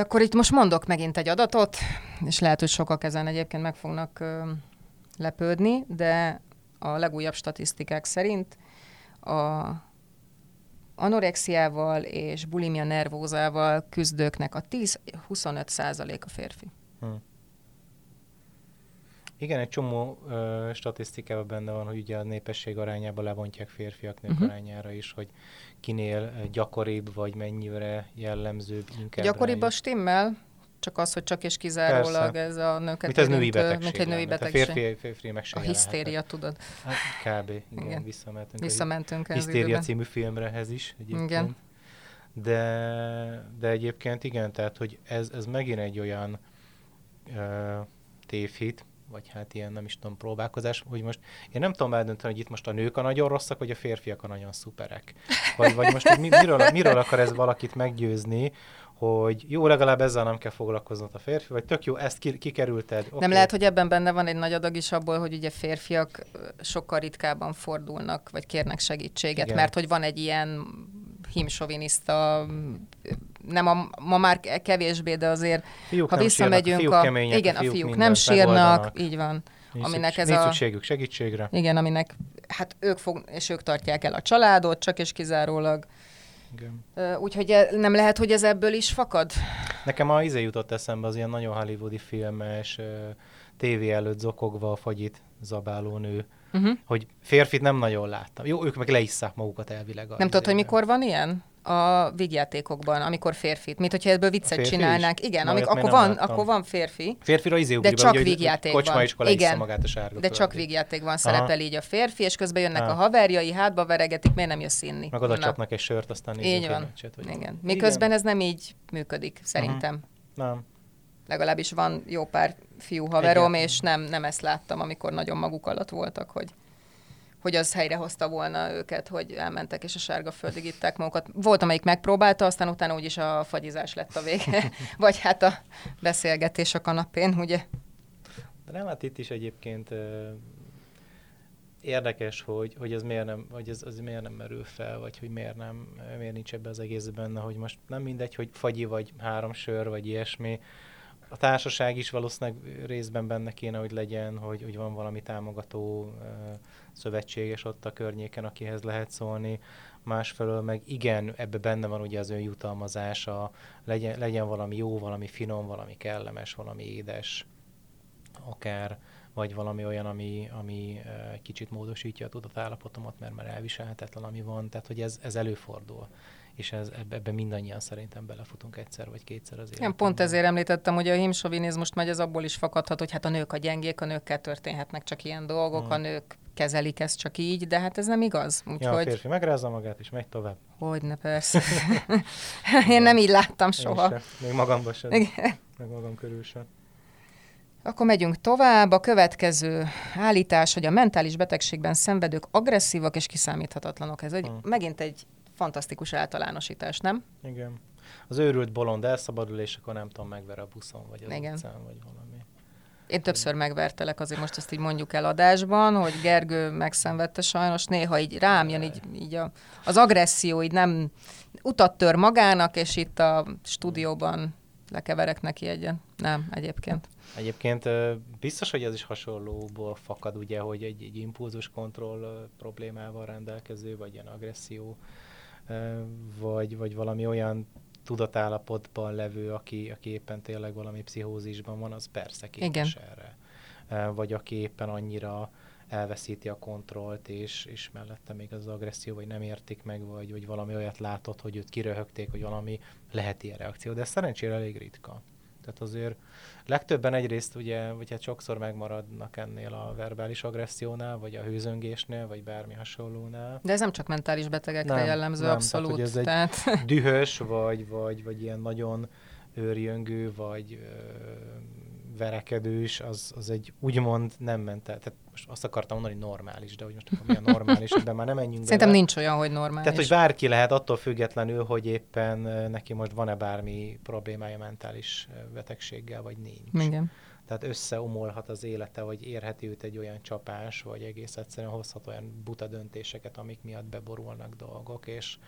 Speaker 4: Akkor itt most mondok megint egy adatot, és lehet, hogy sokak ezen egyébként meg fognak lepődni, de a legújabb statisztikák szerint a anorexiával és bulimia nervózával küzdőknek a 10-25 százalék a férfi. Hmm.
Speaker 2: Igen, egy csomó ö, statisztikában benne van, hogy ugye a népesség arányába levontják férfiak nők uh-huh. arányára is, hogy kinél gyakoribb, vagy mennyire jellemzőbb inkább.
Speaker 4: Gyakoribb a stimmel, csak az, hogy csak és kizárólag Persze. ez a nőket
Speaker 2: mint ez női betegség.
Speaker 4: Mint egy női betegség.
Speaker 2: A férfi, férfi meg
Speaker 4: A hisztéria, tudod.
Speaker 2: Hát kb. Igen, igen. visszamentünk.
Speaker 4: Visszamentünk
Speaker 2: a Hisztéria című filmrehez is egyébként. Igen. De, de egyébként igen, tehát, hogy ez, ez megint egy olyan uh, tévhit, vagy hát ilyen nem is tudom, próbálkozás, hogy most én nem tudom eldönteni, hogy itt most a nők a nagyon rosszak, vagy a férfiak a nagyon szuperek. Vagy, vagy most mi, miről, miről akar ez valakit meggyőzni, hogy jó, legalább ezzel nem kell foglalkoznod a férfi, vagy tök jó, ezt ki, kikerülted.
Speaker 4: Okay. Nem lehet, hogy ebben benne van egy nagy adag is abból, hogy ugye férfiak sokkal ritkábban fordulnak, vagy kérnek segítséget, Igen. mert hogy van egy ilyen himsoviniszta, nem a, ma már kevésbé, de azért,
Speaker 2: fiúk
Speaker 4: ha visszamegyünk,
Speaker 2: sírnak, a, fiúk kemények,
Speaker 4: igen,
Speaker 2: a fiúk,
Speaker 4: a fiúk nem sírnak, így van.
Speaker 2: Nincs aminek ez nincs a... szükségük segítségre.
Speaker 4: Igen, aminek, hát ők fog, és ők tartják el a családot, csak és kizárólag. Igen. Úgyhogy e, nem lehet, hogy ez ebből is fakad?
Speaker 2: Nekem a izé jutott eszembe az ilyen nagyon hollywoodi filmes, tévé előtt zokogva a fagyit zabáló nő, uh-huh. hogy férfit nem nagyon láttam. Jó, ők meg leisszák magukat elvileg.
Speaker 4: Nem tudod, hogy mikor van ilyen? a vígjátékokban, amikor férfit, mint hogyha ebből viccet csinálnák. Igen, amik, akkor, van, akkor van férfi.
Speaker 2: Férfira izé
Speaker 4: de csak vígjáték
Speaker 2: van. Igen, magát a sárga
Speaker 4: de csak vígjáték van, szerepel így a férfi, és közben jönnek Aha. a haverjai, hátba veregetik, miért nem jössz inni?
Speaker 2: Meg oda Na. csapnak egy sört, aztán
Speaker 4: így van. Meccset, hogy Igen. Miközben Igen. ez nem így működik, szerintem.
Speaker 2: Uh-huh. Nem.
Speaker 4: Legalábbis van jó pár fiú haverom, Igen. és nem, nem ezt láttam, amikor nagyon maguk alatt voltak, hogy hogy az helyrehozta volna őket, hogy elmentek és a sárga földig itták magukat. Volt, amelyik megpróbálta, aztán utána úgyis a fagyizás lett a vége, [LAUGHS] vagy hát a beszélgetés a kanapén, ugye?
Speaker 2: De nem, hát itt is egyébként érdekes, hogy, hogy ez miért nem, hogy ez, az miért nem merül fel, vagy hogy miért nem, miért nincs ebbe az egész benne, hogy most nem mindegy, hogy fagyi vagy három sör, vagy ilyesmi, a társaság is valószínűleg részben benne kéne, hogy legyen, hogy, hogy van valami támogató szövetséges ott a környéken, akihez lehet szólni. Másfelől meg igen, ebbe benne van ugye az önjutalmazása, legyen, legyen valami jó, valami finom, valami kellemes, valami édes, akár, vagy valami olyan, ami, ami kicsit módosítja a tudatállapotomat, mert már elviselhetetlen, ami van, tehát hogy ez, ez előfordul és ez, ebbe mindannyian szerintem belefutunk egyszer vagy kétszer az
Speaker 4: életben. pont ezért említettem, hogy a himsovinizmust megy, az abból is fakadhat, hogy hát a nők a gyengék, a nőkkel történhetnek csak ilyen dolgok, hmm. a nők kezelik ezt csak így, de hát ez nem igaz.
Speaker 2: Úgyhogy... Ja, a férfi megrázza magát, és megy tovább.
Speaker 4: Hogyne, persze. [LAUGHS] [LAUGHS] Én nem így láttam soha.
Speaker 2: Sem. Még magamban sem. Meg magam körül sem.
Speaker 4: Akkor megyünk tovább. A következő állítás, hogy a mentális betegségben szenvedők agresszívak és kiszámíthatatlanok. Ez egy, hmm. megint egy fantasztikus általánosítás, nem?
Speaker 2: Igen. Az őrült bolond elszabadul, és akkor nem tudom, megver a buszon, vagy az
Speaker 4: Igen.
Speaker 2: utcán, vagy valami.
Speaker 4: Én többször megvertelek, azért most ezt így mondjuk el adásban, hogy Gergő megszenvedte sajnos, néha így rám jön így, így a, az agresszió, így nem utat tör magának, és itt a stúdióban lekeverek neki egyen. Nem, egyébként.
Speaker 2: Egyébként biztos, hogy ez is hasonlóból fakad, ugye, hogy egy, egy impulzus kontroll problémával rendelkező, vagy ilyen agresszió vagy, vagy valami olyan tudatállapotban levő, aki, aki éppen tényleg valami pszichózisban van, az persze képes Igen. erre. Vagy aki éppen annyira elveszíti a kontrollt, és, és mellette még az agresszió, vagy nem értik meg, vagy, vagy valami olyat látott, hogy őt kiröhögték, hogy valami lehet ilyen reakció. De ez szerencsére elég ritka. Tehát azért legtöbben egyrészt ugye, vagy hát sokszor megmaradnak ennél a verbális agressziónál, vagy a hőzöngésnél, vagy bármi hasonlónál.
Speaker 4: De ez nem csak mentális betegekre nem, jellemző, nem, abszolút. Tehát, ez
Speaker 2: tehát... egy dühös, vagy, vagy, vagy ilyen nagyon őrjöngő, vagy ö, verekedős, az, az egy úgymond nem ment el. Tehát most azt akartam mondani, hogy normális, de hogy most akkor milyen normális, ebben már nem menjünk
Speaker 4: Szerintem bele. nincs olyan, hogy normális.
Speaker 2: Tehát, hogy bárki lehet attól függetlenül, hogy éppen neki most van-e bármi problémája mentális betegséggel, vagy nincs.
Speaker 4: Igen.
Speaker 2: Tehát összeomolhat az élete, vagy érheti őt egy olyan csapás, vagy egész egyszerűen hozhat olyan buta döntéseket, amik miatt beborulnak dolgok, és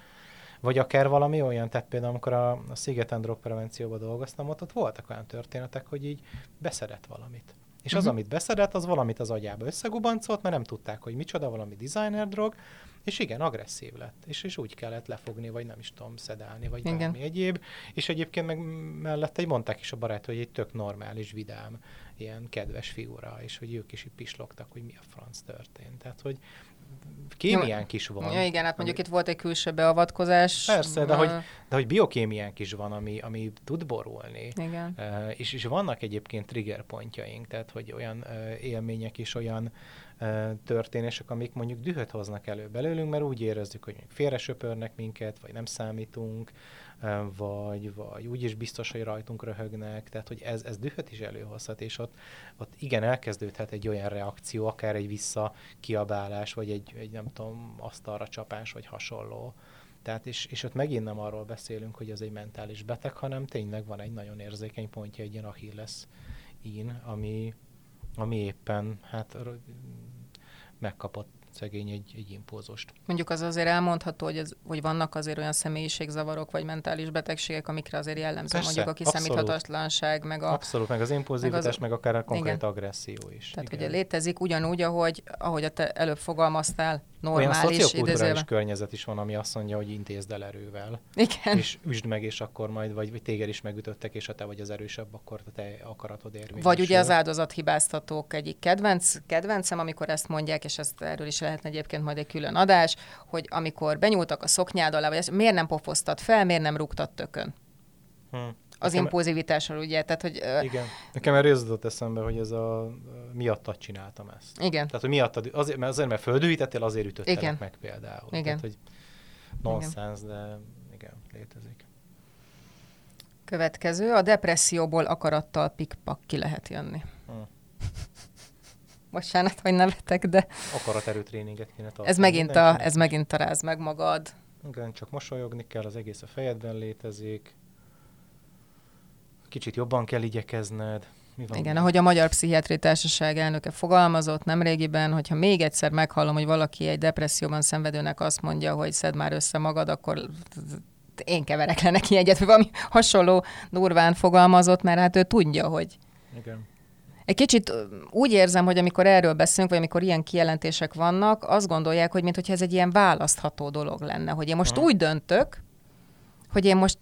Speaker 2: vagy akár valami olyan, tehát például amikor a, a Szigeten drogprevencióban dolgoztam, ott, ott voltak olyan történetek, hogy így beszedett valamit. És uh-huh. az, mhm. amit beszedett, az valamit az agyába összegubancolt, mert nem tudták, hogy micsoda, valami designer drog, és igen, agresszív lett, és, és úgy kellett lefogni, vagy nem is tudom, szedálni, vagy igen. bármi egyéb. És egyébként meg mellette egy mondták is a barát, hogy egy tök normális, vidám, ilyen kedves figura, és hogy ők is itt pislogtak, hogy mi a franc történt. Tehát, hogy kémiánk is van.
Speaker 4: Ja, igen, hát mondjuk itt volt egy külső beavatkozás.
Speaker 2: Persze, de hogy, de hogy biokémiánk is van, ami, ami tud borulni.
Speaker 4: Igen.
Speaker 2: Uh, és, és vannak egyébként trigger pontjaink, tehát hogy olyan uh, élmények is, olyan uh, történések, amik mondjuk dühöt hoznak elő belőlünk, mert úgy érezzük, hogy félresöpörnek minket, vagy nem számítunk, vagy, vagy úgy is biztos, hogy rajtunk röhögnek, tehát hogy ez, ez dühöt is előhozhat, és ott, ott igen, elkezdődhet egy olyan reakció, akár egy visszakiabálás, vagy egy, egy nem tudom, asztalra csapás, vagy hasonló. Tehát, és, és ott megint nem arról beszélünk, hogy ez egy mentális beteg, hanem tényleg van egy nagyon érzékeny pontja, egy ilyen Achilles ín, ami, ami éppen hát megkapott szegény egy, egy impulzust.
Speaker 4: Mondjuk az azért elmondható, hogy, ez, hogy vannak azért olyan személyiségzavarok vagy mentális betegségek, amikre azért jellemző Persze, mondjuk a kiszámíthatatlanság, meg a...
Speaker 2: Abszolút, meg az impulzivitás, meg, az, meg akár a konkrét igen. agresszió is.
Speaker 4: Tehát igen. ugye létezik ugyanúgy, ahogy, ahogy te előbb fogalmaztál, normális
Speaker 2: Olyan idézőben. környezet is van, ami azt mondja, hogy intézd el erővel.
Speaker 4: Igen.
Speaker 2: És üsd meg, és akkor majd, vagy, vagy téged is megütöttek, és ha te vagy az erősebb, akkor te akaratod érvényesül.
Speaker 4: Vagy ugye az áldozathibáztatók egyik kedvenc, kedvencem, amikor ezt mondják, és ezt erről is lehetne egyébként majd egy külön adás, hogy amikor benyúltak a szoknyád alá, vagy ezt, miért nem pofoztad fel, miért nem rúgtad tökön? Hm az Nekem... impulzivitásról, ugye? Tehát, hogy,
Speaker 2: Igen. Nekem erről jutott eszembe, hogy ez a miattad csináltam ezt.
Speaker 4: Igen.
Speaker 2: Tehát, hogy miattad, azért, mert, azért, mert földűítettél, azért ütöttelek igen. meg például. Igen. Tehát, hogy nonsens, de igen, létezik.
Speaker 4: Következő, a depresszióból akarattal pikpak ki lehet jönni. Hmm. [LAUGHS] Bocsánat, hogy nevetek, de...
Speaker 2: Akaraterőtréninget kéne tartani.
Speaker 4: Ez megint, a, ez megint a ráz meg magad.
Speaker 2: Igen, csak mosolyogni kell, az egész a fejedben létezik kicsit jobban kell igyekezned.
Speaker 4: Mi van Igen, ahogy a Magyar Pszichiátri Társaság elnöke fogalmazott nemrégiben, hogyha még egyszer meghallom, hogy valaki egy depresszióban szenvedőnek azt mondja, hogy szed már össze magad, akkor én keverek le neki egyet, vagy valami hasonló durván fogalmazott, mert hát ő tudja, hogy
Speaker 2: Igen.
Speaker 4: Egy kicsit úgy érzem, hogy amikor erről beszélünk, vagy amikor ilyen kijelentések vannak, azt gondolják, hogy mintha ez egy ilyen választható dolog lenne, hogy én most hmm. úgy döntök, hogy én most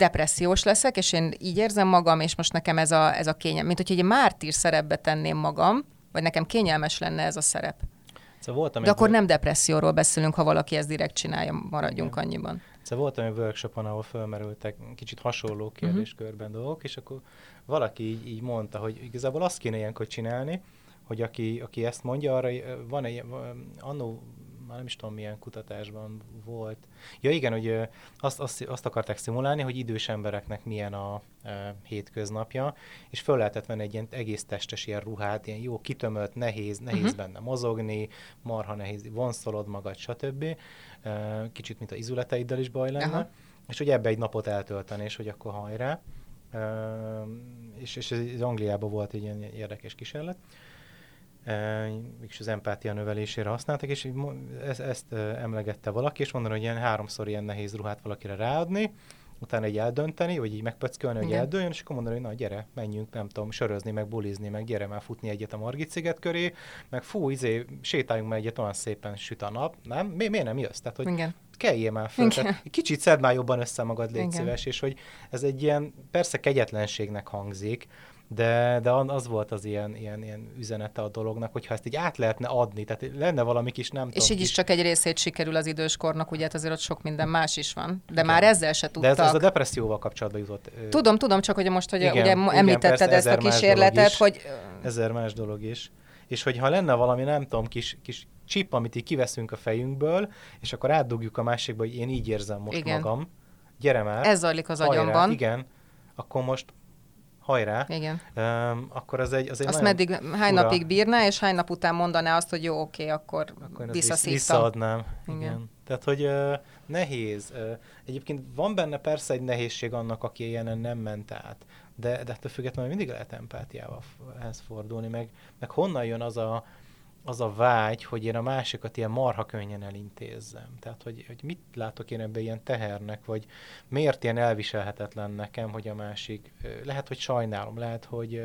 Speaker 4: depressziós leszek, és én így érzem magam, és most nekem ez a, ez a kényelm, mint hogy egy mártír szerepbe tenném magam, vagy nekem kényelmes lenne ez a szerep.
Speaker 2: Szóval voltam
Speaker 4: De akkor nem depresszióról beszélünk, ha valaki ezt direkt csinálja, maradjunk Igen. annyiban.
Speaker 2: Szóval voltam egy workshopon, ahol felmerültek kicsit hasonló mhm. kérdéskörben uh-huh. dolgok, és akkor valaki így, így mondta, hogy igazából azt kéne ilyenkor csinálni, hogy aki, aki ezt mondja, arra van egy, annó már nem is tudom milyen kutatásban volt. Ja igen, hogy azt, azt, azt akarták szimulálni, hogy idős embereknek milyen a e, hétköznapja, és föl lehetett venni egy ilyen egész testes ilyen ruhát, ilyen jó kitömött, nehéz, nehéz uh-huh. benne mozogni, marha nehéz, vonszolod magad, stb. E, kicsit, mint a izületeiddel is baj lenne, uh-huh. és hogy ebbe egy napot eltölteni, és hogy akkor hajrá. Uh, és, és ez Angliában volt egy ilyen érdekes kísérlet és az empátia növelésére használtak, és ezt, ezt emlegette valaki, és mondani, hogy ilyen háromszor ilyen nehéz ruhát valakire ráadni, utána egy eldönteni, vagy így megpöckölni, hogy eldőljön, és akkor mondani, hogy na gyere, menjünk, nem tudom, sörözni, meg bulizni, meg gyere már futni egyet a Margit sziget köré, meg fú, izé, sétáljunk már egyet, olyan szépen süt a nap, nem? Mi, miért nem jössz? Tehát, hogy Igen. keljél már föl. Tehát, kicsit szed már jobban össze magad, légy szíves, és hogy ez egy ilyen, persze kegyetlenségnek hangzik, de, de az volt az ilyen, ilyen, ilyen üzenete a dolognak, hogyha ezt így át lehetne adni, tehát lenne valami kis nem
Speaker 4: És
Speaker 2: tudom,
Speaker 4: így
Speaker 2: kis...
Speaker 4: is csak egy részét sikerül az időskornak, ugye hát azért ott sok minden más is van, de igen. már ezzel se tudtak.
Speaker 2: De ez, ez a depresszióval kapcsolatban jutott.
Speaker 4: Tudom, tudom, csak hogy most, hogy igen, ugye igen, említetted persze, ezt a kísérletet, hogy...
Speaker 2: Ezer más dolog is. És hogyha lenne valami, nem tudom, kis, kis csip, amit így kiveszünk a fejünkből, és akkor átdugjuk a másikba, hogy én így érzem most igen. magam, gyere már.
Speaker 4: Ez zajlik az agyamban.
Speaker 2: Igen, akkor most hajrá,
Speaker 4: Igen.
Speaker 2: Um, akkor az egy, az egy
Speaker 4: Azt meddig, hány ura... napig bírná, és hány nap után mondaná azt, hogy jó, oké, akkor, akkor visszaszívtam.
Speaker 2: Visszaadnám. Igen. Igen. Tehát, hogy uh, nehéz. Uh, egyébként van benne persze egy nehézség annak, aki ilyen nem ment át, de, de ettől függetlenül mindig lehet empátiával ehhez fordulni, meg, meg honnan jön az a, az a vágy, hogy én a másikat ilyen marha könnyen elintézzem. Tehát, hogy, hogy mit látok én ebben ilyen tehernek, vagy miért ilyen elviselhetetlen nekem, hogy a másik, lehet, hogy sajnálom, lehet, hogy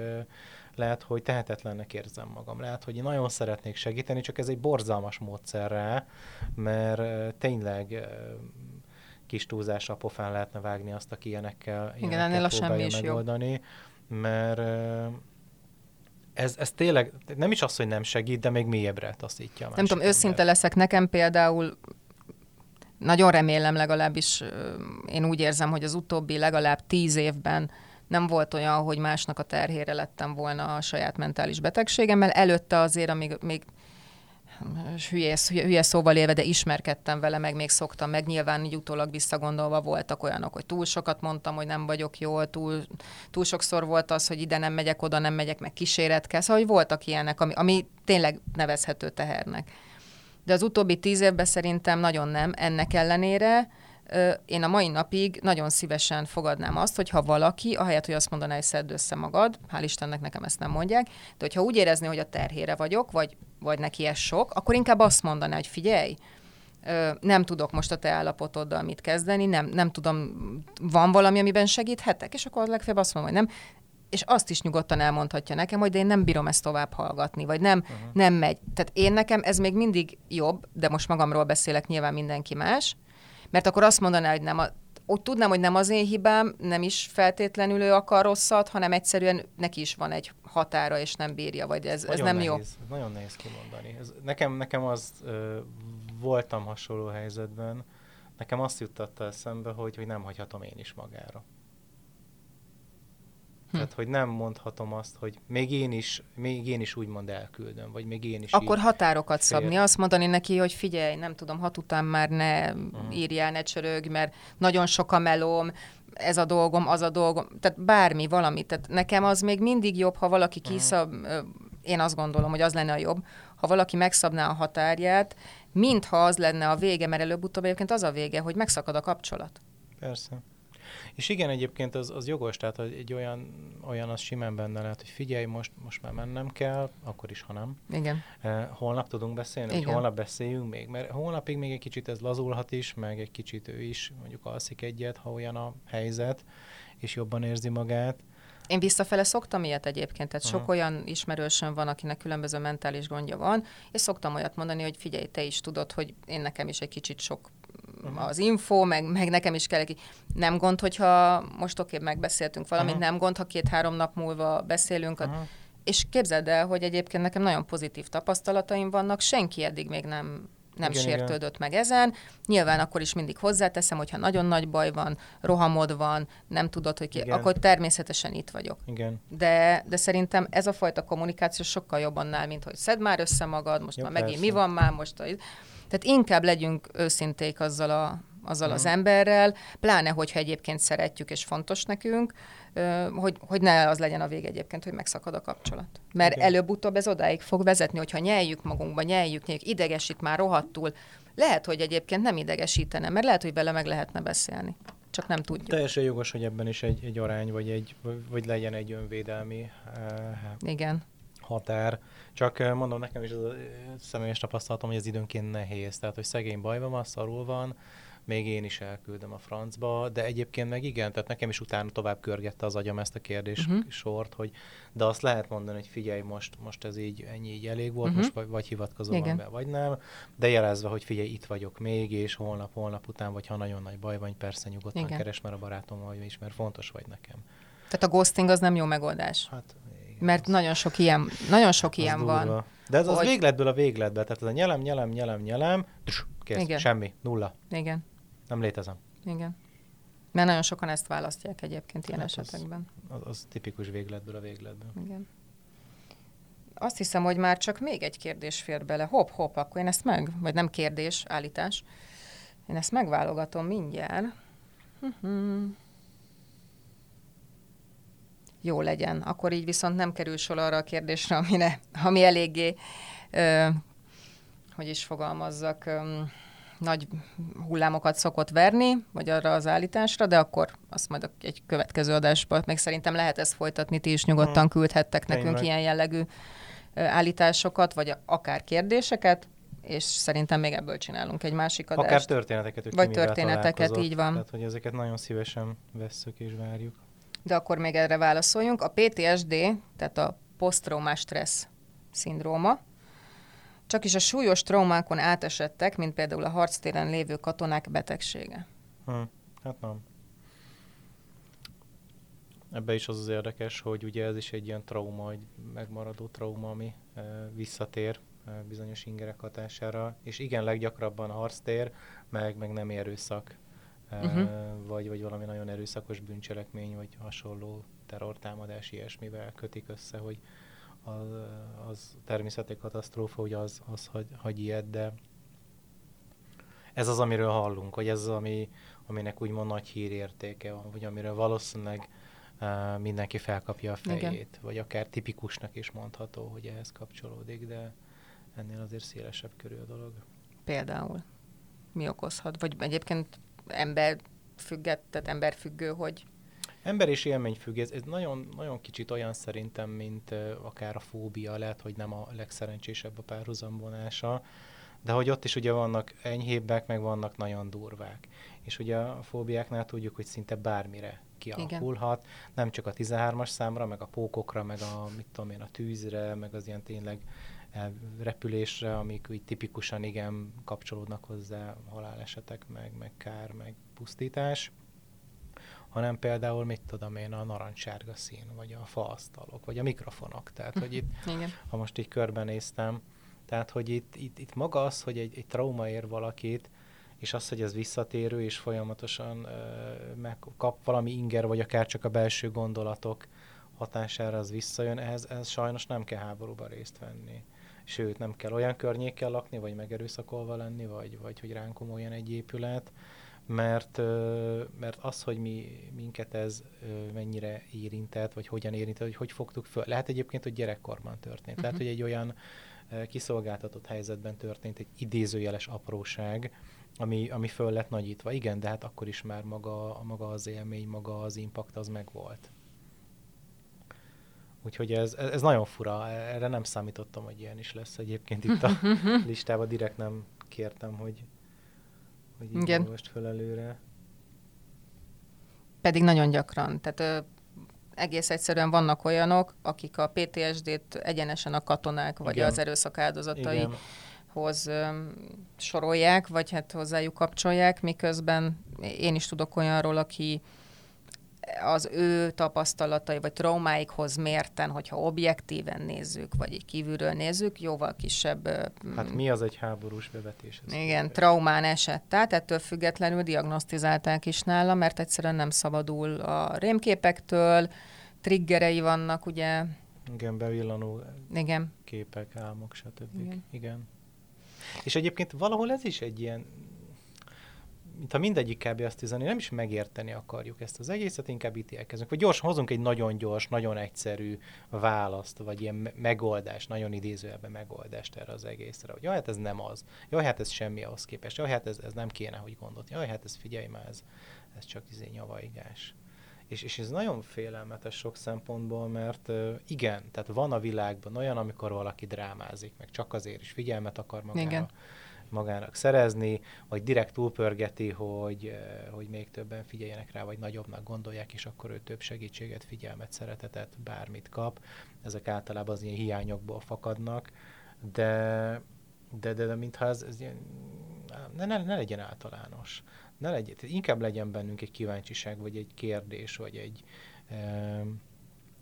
Speaker 2: lehet, hogy tehetetlennek érzem magam, lehet, hogy én nagyon szeretnék segíteni, csak ez egy borzalmas módszer rá, mert tényleg kis túlzásra pofán lehetne vágni azt, aki ilyenekkel,
Speaker 4: ilyenekkel Igen, ennél a semmi is
Speaker 2: megoldani,
Speaker 4: jobb.
Speaker 2: mert ez, ez tényleg nem is az, hogy nem segít, de még mélyebbre taszítja.
Speaker 4: Nem tudom, őszinte
Speaker 2: embert.
Speaker 4: leszek. Nekem például nagyon remélem legalábbis, én úgy érzem, hogy az utóbbi legalább tíz évben nem volt olyan, hogy másnak a terhére lettem volna a saját mentális betegségemmel. Előtte azért, amíg még hülye, hülye szóval élve, de ismerkedtem vele, meg még szoktam, meg nyilván így utólag visszagondolva voltak olyanok, hogy túl sokat mondtam, hogy nem vagyok jól, túl, túl sokszor volt az, hogy ide nem megyek, oda nem megyek, meg kíséret kell, szóval hogy voltak ilyenek, ami, ami tényleg nevezhető tehernek. De az utóbbi tíz évben szerintem nagyon nem. Ennek ellenére én a mai napig nagyon szívesen fogadnám azt, hogyha valaki, ahelyett, hogy azt mondaná, hogy szedd össze magad, hál' Istennek nekem ezt nem mondják, de hogyha úgy érezné, hogy a terhére vagyok, vagy, vagy neki ez sok, akkor inkább azt mondaná, hogy figyelj, nem tudok most a te állapotoddal mit kezdeni, nem, nem tudom, van valami, amiben segíthetek, és akkor legfeljebb azt mondom, hogy nem, és azt is nyugodtan elmondhatja nekem, hogy de én nem bírom ezt tovább hallgatni, vagy nem, uh-huh. nem megy. Tehát én nekem ez még mindig jobb, de most magamról beszélek, nyilván mindenki más, mert akkor azt mondaná, hogy nem a, úgy tudnám, hogy nem az én hibám, nem is feltétlenül ő akar rosszat, hanem egyszerűen neki is van egy határa, és nem bírja, vagy ez, ez nem
Speaker 2: nehéz,
Speaker 4: jó.
Speaker 2: Nagyon nehéz kimondani. Ez, nekem, nekem az, ö, voltam hasonló helyzetben, nekem azt juttatta eszembe, hogy, hogy nem hagyhatom én is magára.
Speaker 4: Hm.
Speaker 2: Tehát, hogy nem mondhatom azt, hogy még én is, még én is úgymond elküldöm, vagy még én is
Speaker 4: Akkor határokat
Speaker 2: fél-
Speaker 4: szabni, azt mondani neki, hogy figyelj, nem tudom, hat után már ne
Speaker 2: Mhm.
Speaker 4: írjál, ne csörög, mert nagyon sok a melóm, ez a dolgom, az a dolgom, tehát bármi, valami. Tehát nekem az még mindig jobb, ha valaki
Speaker 2: Mhm.
Speaker 4: kiszab, ö, én azt gondolom, hogy az lenne a jobb, ha valaki megszabná a határját, mintha az lenne a vége, mert előbb-utóbb egyébként az a vége, hogy megszakad a kapcsolat.
Speaker 2: Persze. És igen, egyébként az, az jogos, tehát hogy egy olyan, olyan az simán benne lehet, hogy figyelj, most, most már mennem kell, akkor is, ha nem.
Speaker 4: Igen.
Speaker 2: Eh, holnap tudunk beszélni, hogy
Speaker 4: Igen.
Speaker 2: holnap beszéljünk még, mert holnapig még egy kicsit ez lazulhat is, meg egy kicsit ő is mondjuk alszik egyet, ha olyan a helyzet, és jobban érzi magát.
Speaker 4: Én visszafele szoktam ilyet egyébként, tehát sok olyan ismerősöm van, akinek különböző mentális gondja van, és szoktam olyat mondani, hogy figyelj, te is tudod, hogy én nekem is egy kicsit sok
Speaker 2: Mhm.
Speaker 4: az info, meg, meg nekem is kell egy... Nem gond, hogyha most oké, megbeszéltünk valamit,
Speaker 2: Aha.
Speaker 4: nem gond, ha két-három nap múlva beszélünk,
Speaker 2: Aha.
Speaker 4: és képzeld el, hogy egyébként nekem nagyon pozitív tapasztalataim vannak, senki eddig még nem nem
Speaker 2: Igen,
Speaker 4: igen,
Speaker 2: igen.
Speaker 4: sértődött meg ezen. Nyilván akkor is mindig hozzáteszem, hogyha nagyon nagy baj van, rohamod van, nem tudod, hogy ki,
Speaker 2: Igen.
Speaker 4: akkor természetesen itt vagyok.
Speaker 2: Igen.
Speaker 4: De, de szerintem ez a fajta kommunikáció sokkal jobb annál, mint hogy szedd már össze magad, most
Speaker 2: Ja,
Speaker 4: már megint
Speaker 2: persze.
Speaker 4: mi van már most. A... Tehát inkább legyünk őszinték azzal, a, azzal az
Speaker 2: Mhm.
Speaker 4: emberrel, pláne, hogyha egyébként szeretjük és fontos nekünk, hogy, hogy ne az legyen a vége egyébként, hogy megszakad a kapcsolat. Mert
Speaker 2: Igen.
Speaker 4: előbb-utóbb ez odáig fog vezetni, hogyha nyeljük magunkba, nyeljük, nyeljük, idegesít már rohadtul. Lehet, hogy egyébként nem idegesítene, mert lehet, hogy vele meg lehetne beszélni. Csak nem tudjuk.
Speaker 2: Teljesen jogos, hogy ebben is egy, egy arány, vagy, egy, vagy legyen egy önvédelmi eh,
Speaker 4: Igen.
Speaker 2: határ. Csak mondom, nekem is az a személyes tapasztalatom, hogy ez időnként nehéz. Tehát, hogy szegény bajban van, szarul van, még én is elküldöm a francba, de egyébként meg igen, tehát nekem is utána tovább körgette az agyam ezt a kérdés uh-huh. sort, hogy de azt lehet mondani, hogy figyelj, most, most ez így, ennyi így elég volt, uh-huh. most vagy, vagy hivatkozol
Speaker 4: Igen.
Speaker 2: be, vagy nem, de jelezve, hogy figyelj, itt vagyok még, és holnap, holnap után, vagy ha nagyon nagy baj van, persze nyugodtan
Speaker 4: Igen.
Speaker 2: keres, mert a barátom vagy is, mert fontos vagy nekem.
Speaker 4: Tehát a ghosting az nem jó megoldás.
Speaker 2: Hát,
Speaker 4: Mert
Speaker 2: az-
Speaker 4: nagyon sok ilyen, nagyon sok
Speaker 2: az
Speaker 4: ilyen
Speaker 2: durva.
Speaker 4: van.
Speaker 2: De ez az
Speaker 4: hogy-
Speaker 2: végletből a végletbe, tehát ez a nyelem, nyelem, nyelem, nyelem, tss, kész,
Speaker 4: Igen.
Speaker 2: semmi, nulla,
Speaker 4: Igen,
Speaker 2: nem létezem.
Speaker 4: igen. Mert nagyon sokan ezt választják egyébként ilyen
Speaker 2: Hát az-
Speaker 4: esetekben.
Speaker 2: Az, az tipikus végletből a végletből.
Speaker 4: Igen. Azt hiszem, hogy már csak még egy kérdés fér bele. Hopp, hopp, akkor én ezt meg, vagy nem kérdés, állítás. Én ezt megválogatom mindjárt. Mhm. Jó legyen. Akkor így viszont nem kerül sor arra a kérdésre, amire, ami eléggé, ö, hogy is fogalmazzak, ö, nagy hullámokat szokott verni, vagy arra az állításra, de akkor azt majd egy következő adásban, meg szerintem lehet ezt folytatni, ti is nyugodtan
Speaker 2: Mhm.
Speaker 4: küldhettek nekünk
Speaker 2: Tényleg.
Speaker 4: ilyen jellegű állításokat, vagy akár kérdéseket, és szerintem még ebből csinálunk egy másik adást.
Speaker 2: Akár történeteket, hogy
Speaker 4: Vagy történeteket, így van.
Speaker 2: Tehát, hogy ezeket nagyon szívesen vesszük és várjuk.
Speaker 4: De akkor még erre válaszoljunk. A PTSD, tehát a posztraumás stressz szindróma, csak is a súlyos traumákon átesettek, mint például a harctéren lévő katonák betegsége.
Speaker 2: Hm. Hát nem. Ebbe is az az érdekes, hogy ugye ez is egy ilyen trauma, egy megmaradó trauma, ami e, visszatér e, bizonyos ingerek hatására, és igen, leggyakrabban harctér, meg, meg nem erőszak, uh-huh. vagy, vagy valami nagyon erőszakos bűncselekmény, vagy hasonló terrortámadás ilyesmivel kötik össze, hogy az, az természeti katasztrófa, hogy az, az hagy, hagy ilyet, de ez az, amiről hallunk, hogy ez az, ami, aminek úgymond nagy hírértéke van, vagy amiről valószínűleg uh, mindenki felkapja a fejét, Igen. vagy akár tipikusnak is mondható, hogy ehhez kapcsolódik, de ennél azért szélesebb körül a dolog.
Speaker 4: Például mi okozhat? Vagy egyébként ember függet, tehát emberfüggő, hogy
Speaker 2: Ember és élmény függ, ez, ez nagyon, nagyon kicsit olyan szerintem, mint uh, akár a fóbia, lehet, hogy nem a legszerencsésebb a párhuzamvonása, de hogy ott is ugye vannak enyhébbek, meg vannak nagyon durvák. És ugye a fóbiáknál tudjuk, hogy szinte bármire kialakulhat, Igen. nem csak a 13-as számra, meg a pókokra, meg a, mit tudom én, a tűzre, meg az ilyen tényleg repülésre, amik úgy tipikusan igen kapcsolódnak hozzá halálesetek, meg, meg kár, meg pusztítás hanem például, mit tudom én, a narancssárga szín, vagy a faasztalok, vagy a mikrofonok. Tehát, hogy itt, Igen. ha most így körbenéztem, tehát, hogy itt, itt, itt maga az, hogy egy, egy trauma ér valakit, és az, hogy ez visszatérő, és folyamatosan uh, megkap valami inger, vagy akár csak a belső gondolatok hatására az visszajön, ehhez, ehhez sajnos nem kell háborúban részt venni. Sőt, nem kell olyan környékkel lakni, vagy megerőszakolva lenni, vagy, vagy hogy ránk olyan egy épület, mert, mert az, hogy mi, minket ez mennyire érintett, vagy hogyan érintett, hogy hogy fogtuk föl. Lehet egyébként, hogy gyerekkorban történt. Uh-huh. Lehet, hogy egy olyan kiszolgáltatott helyzetben történt egy idézőjeles apróság, ami, ami föl lett nagyítva. Igen, de hát akkor is már maga, maga az élmény, maga az impact az megvolt. Úgyhogy ez, ez nagyon fura, erre nem számítottam, hogy ilyen is lesz egyébként itt a [LAUGHS] listában, direkt nem kértem, hogy, hogy így Igen. most fel előre.
Speaker 4: Pedig nagyon gyakran. Tehát ö, egész egyszerűen vannak olyanok, akik a PTSD-t egyenesen a katonák, vagy Igen. az erőszak áldozataihoz sorolják, vagy hát hozzájuk kapcsolják, miközben én is tudok olyanról, aki az ő tapasztalatai vagy traumáikhoz mérten, hogyha objektíven nézzük, vagy egy kívülről nézzük, jóval kisebb...
Speaker 2: Hát mi az egy háborús bevetés?
Speaker 4: Ez igen, traumán esett át, ettől függetlenül diagnosztizálták is nála, mert egyszerűen nem szabadul a rémképektől, triggerei vannak, ugye...
Speaker 2: Igen, bevillanó
Speaker 4: igen.
Speaker 2: képek, álmok, stb. Igen. igen. És egyébként valahol ez is egy ilyen mintha mindegyik kb. azt üzeni, nem is megérteni akarjuk ezt az egészet, inkább ítélkezünk. Vagy gyorsan hozunk egy nagyon gyors, nagyon egyszerű választ, vagy ilyen megoldást, nagyon idézőjelben megoldást erre az egészre. Hogy jaj, hát ez nem az. Jaj, hát ez semmi ahhoz képest. Jaj, hát ez, ez nem kéne, hogy gondolt. Jaj, hát ez figyelj már, ez, ez csak izé nyavaigás. És, és ez nagyon félelmetes sok szempontból, mert igen, tehát van a világban olyan, amikor valaki drámázik, meg csak azért is figyelmet akar magára. Igen magának szerezni, vagy direkt túlpörgeti, hogy, eh, hogy még többen figyeljenek rá, vagy nagyobbnak gondolják, és akkor ő több segítséget, figyelmet, szeretetet, bármit kap. Ezek általában az ilyen hiányokból fakadnak, de, de, de, de mintha ez, ez ilyen, ne, ne, ne legyen általános. Ne legyen, inkább legyen bennünk egy kíváncsiság, vagy egy kérdés, vagy egy, um,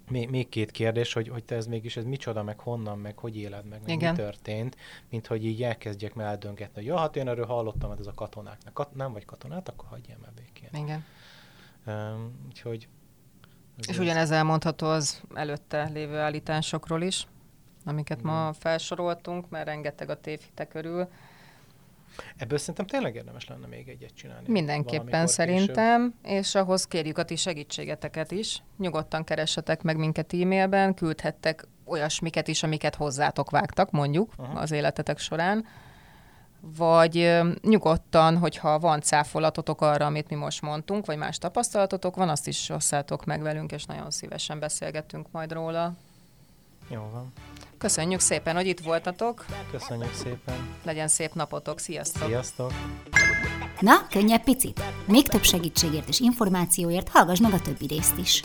Speaker 2: még, még két kérdés, hogy, hogy te ez mégis ez micsoda, meg honnan, meg hogy éled meg, meg mi történt, mint hogy így elkezdjek már eldöngetni, hogy ja, hát én erről hallottam, hogy ez a katonáknak. Kat- nem vagy katonát, akkor hagyjál már békén.
Speaker 4: Igen.
Speaker 2: Um, úgyhogy...
Speaker 4: És ugyanez elmondható az előtte lévő állításokról is, amiket Igen. ma felsoroltunk, mert rengeteg a tévhite körül.
Speaker 2: Ebből szerintem tényleg érdemes lenne még egyet csinálni.
Speaker 4: Mindenképpen szerintem, később. és ahhoz kérjük a ti segítségeteket is. Nyugodtan keressetek meg minket e-mailben, küldhettek olyasmiket is, amiket hozzátok vágtak, mondjuk, uh-huh. az életetek során. Vagy nyugodtan, hogyha van cáfolatotok arra, amit mi most mondtunk, vagy más tapasztalatotok van, azt is osszátok meg velünk, és nagyon szívesen beszélgetünk majd róla.
Speaker 2: Jó van.
Speaker 4: Köszönjük szépen, hogy itt voltatok.
Speaker 2: Köszönjük szépen.
Speaker 4: Legyen szép napotok. Sziasztok.
Speaker 2: Sziasztok.
Speaker 1: Na, könnyebb picit? Még több segítségért és információért hallgass meg a többi részt is.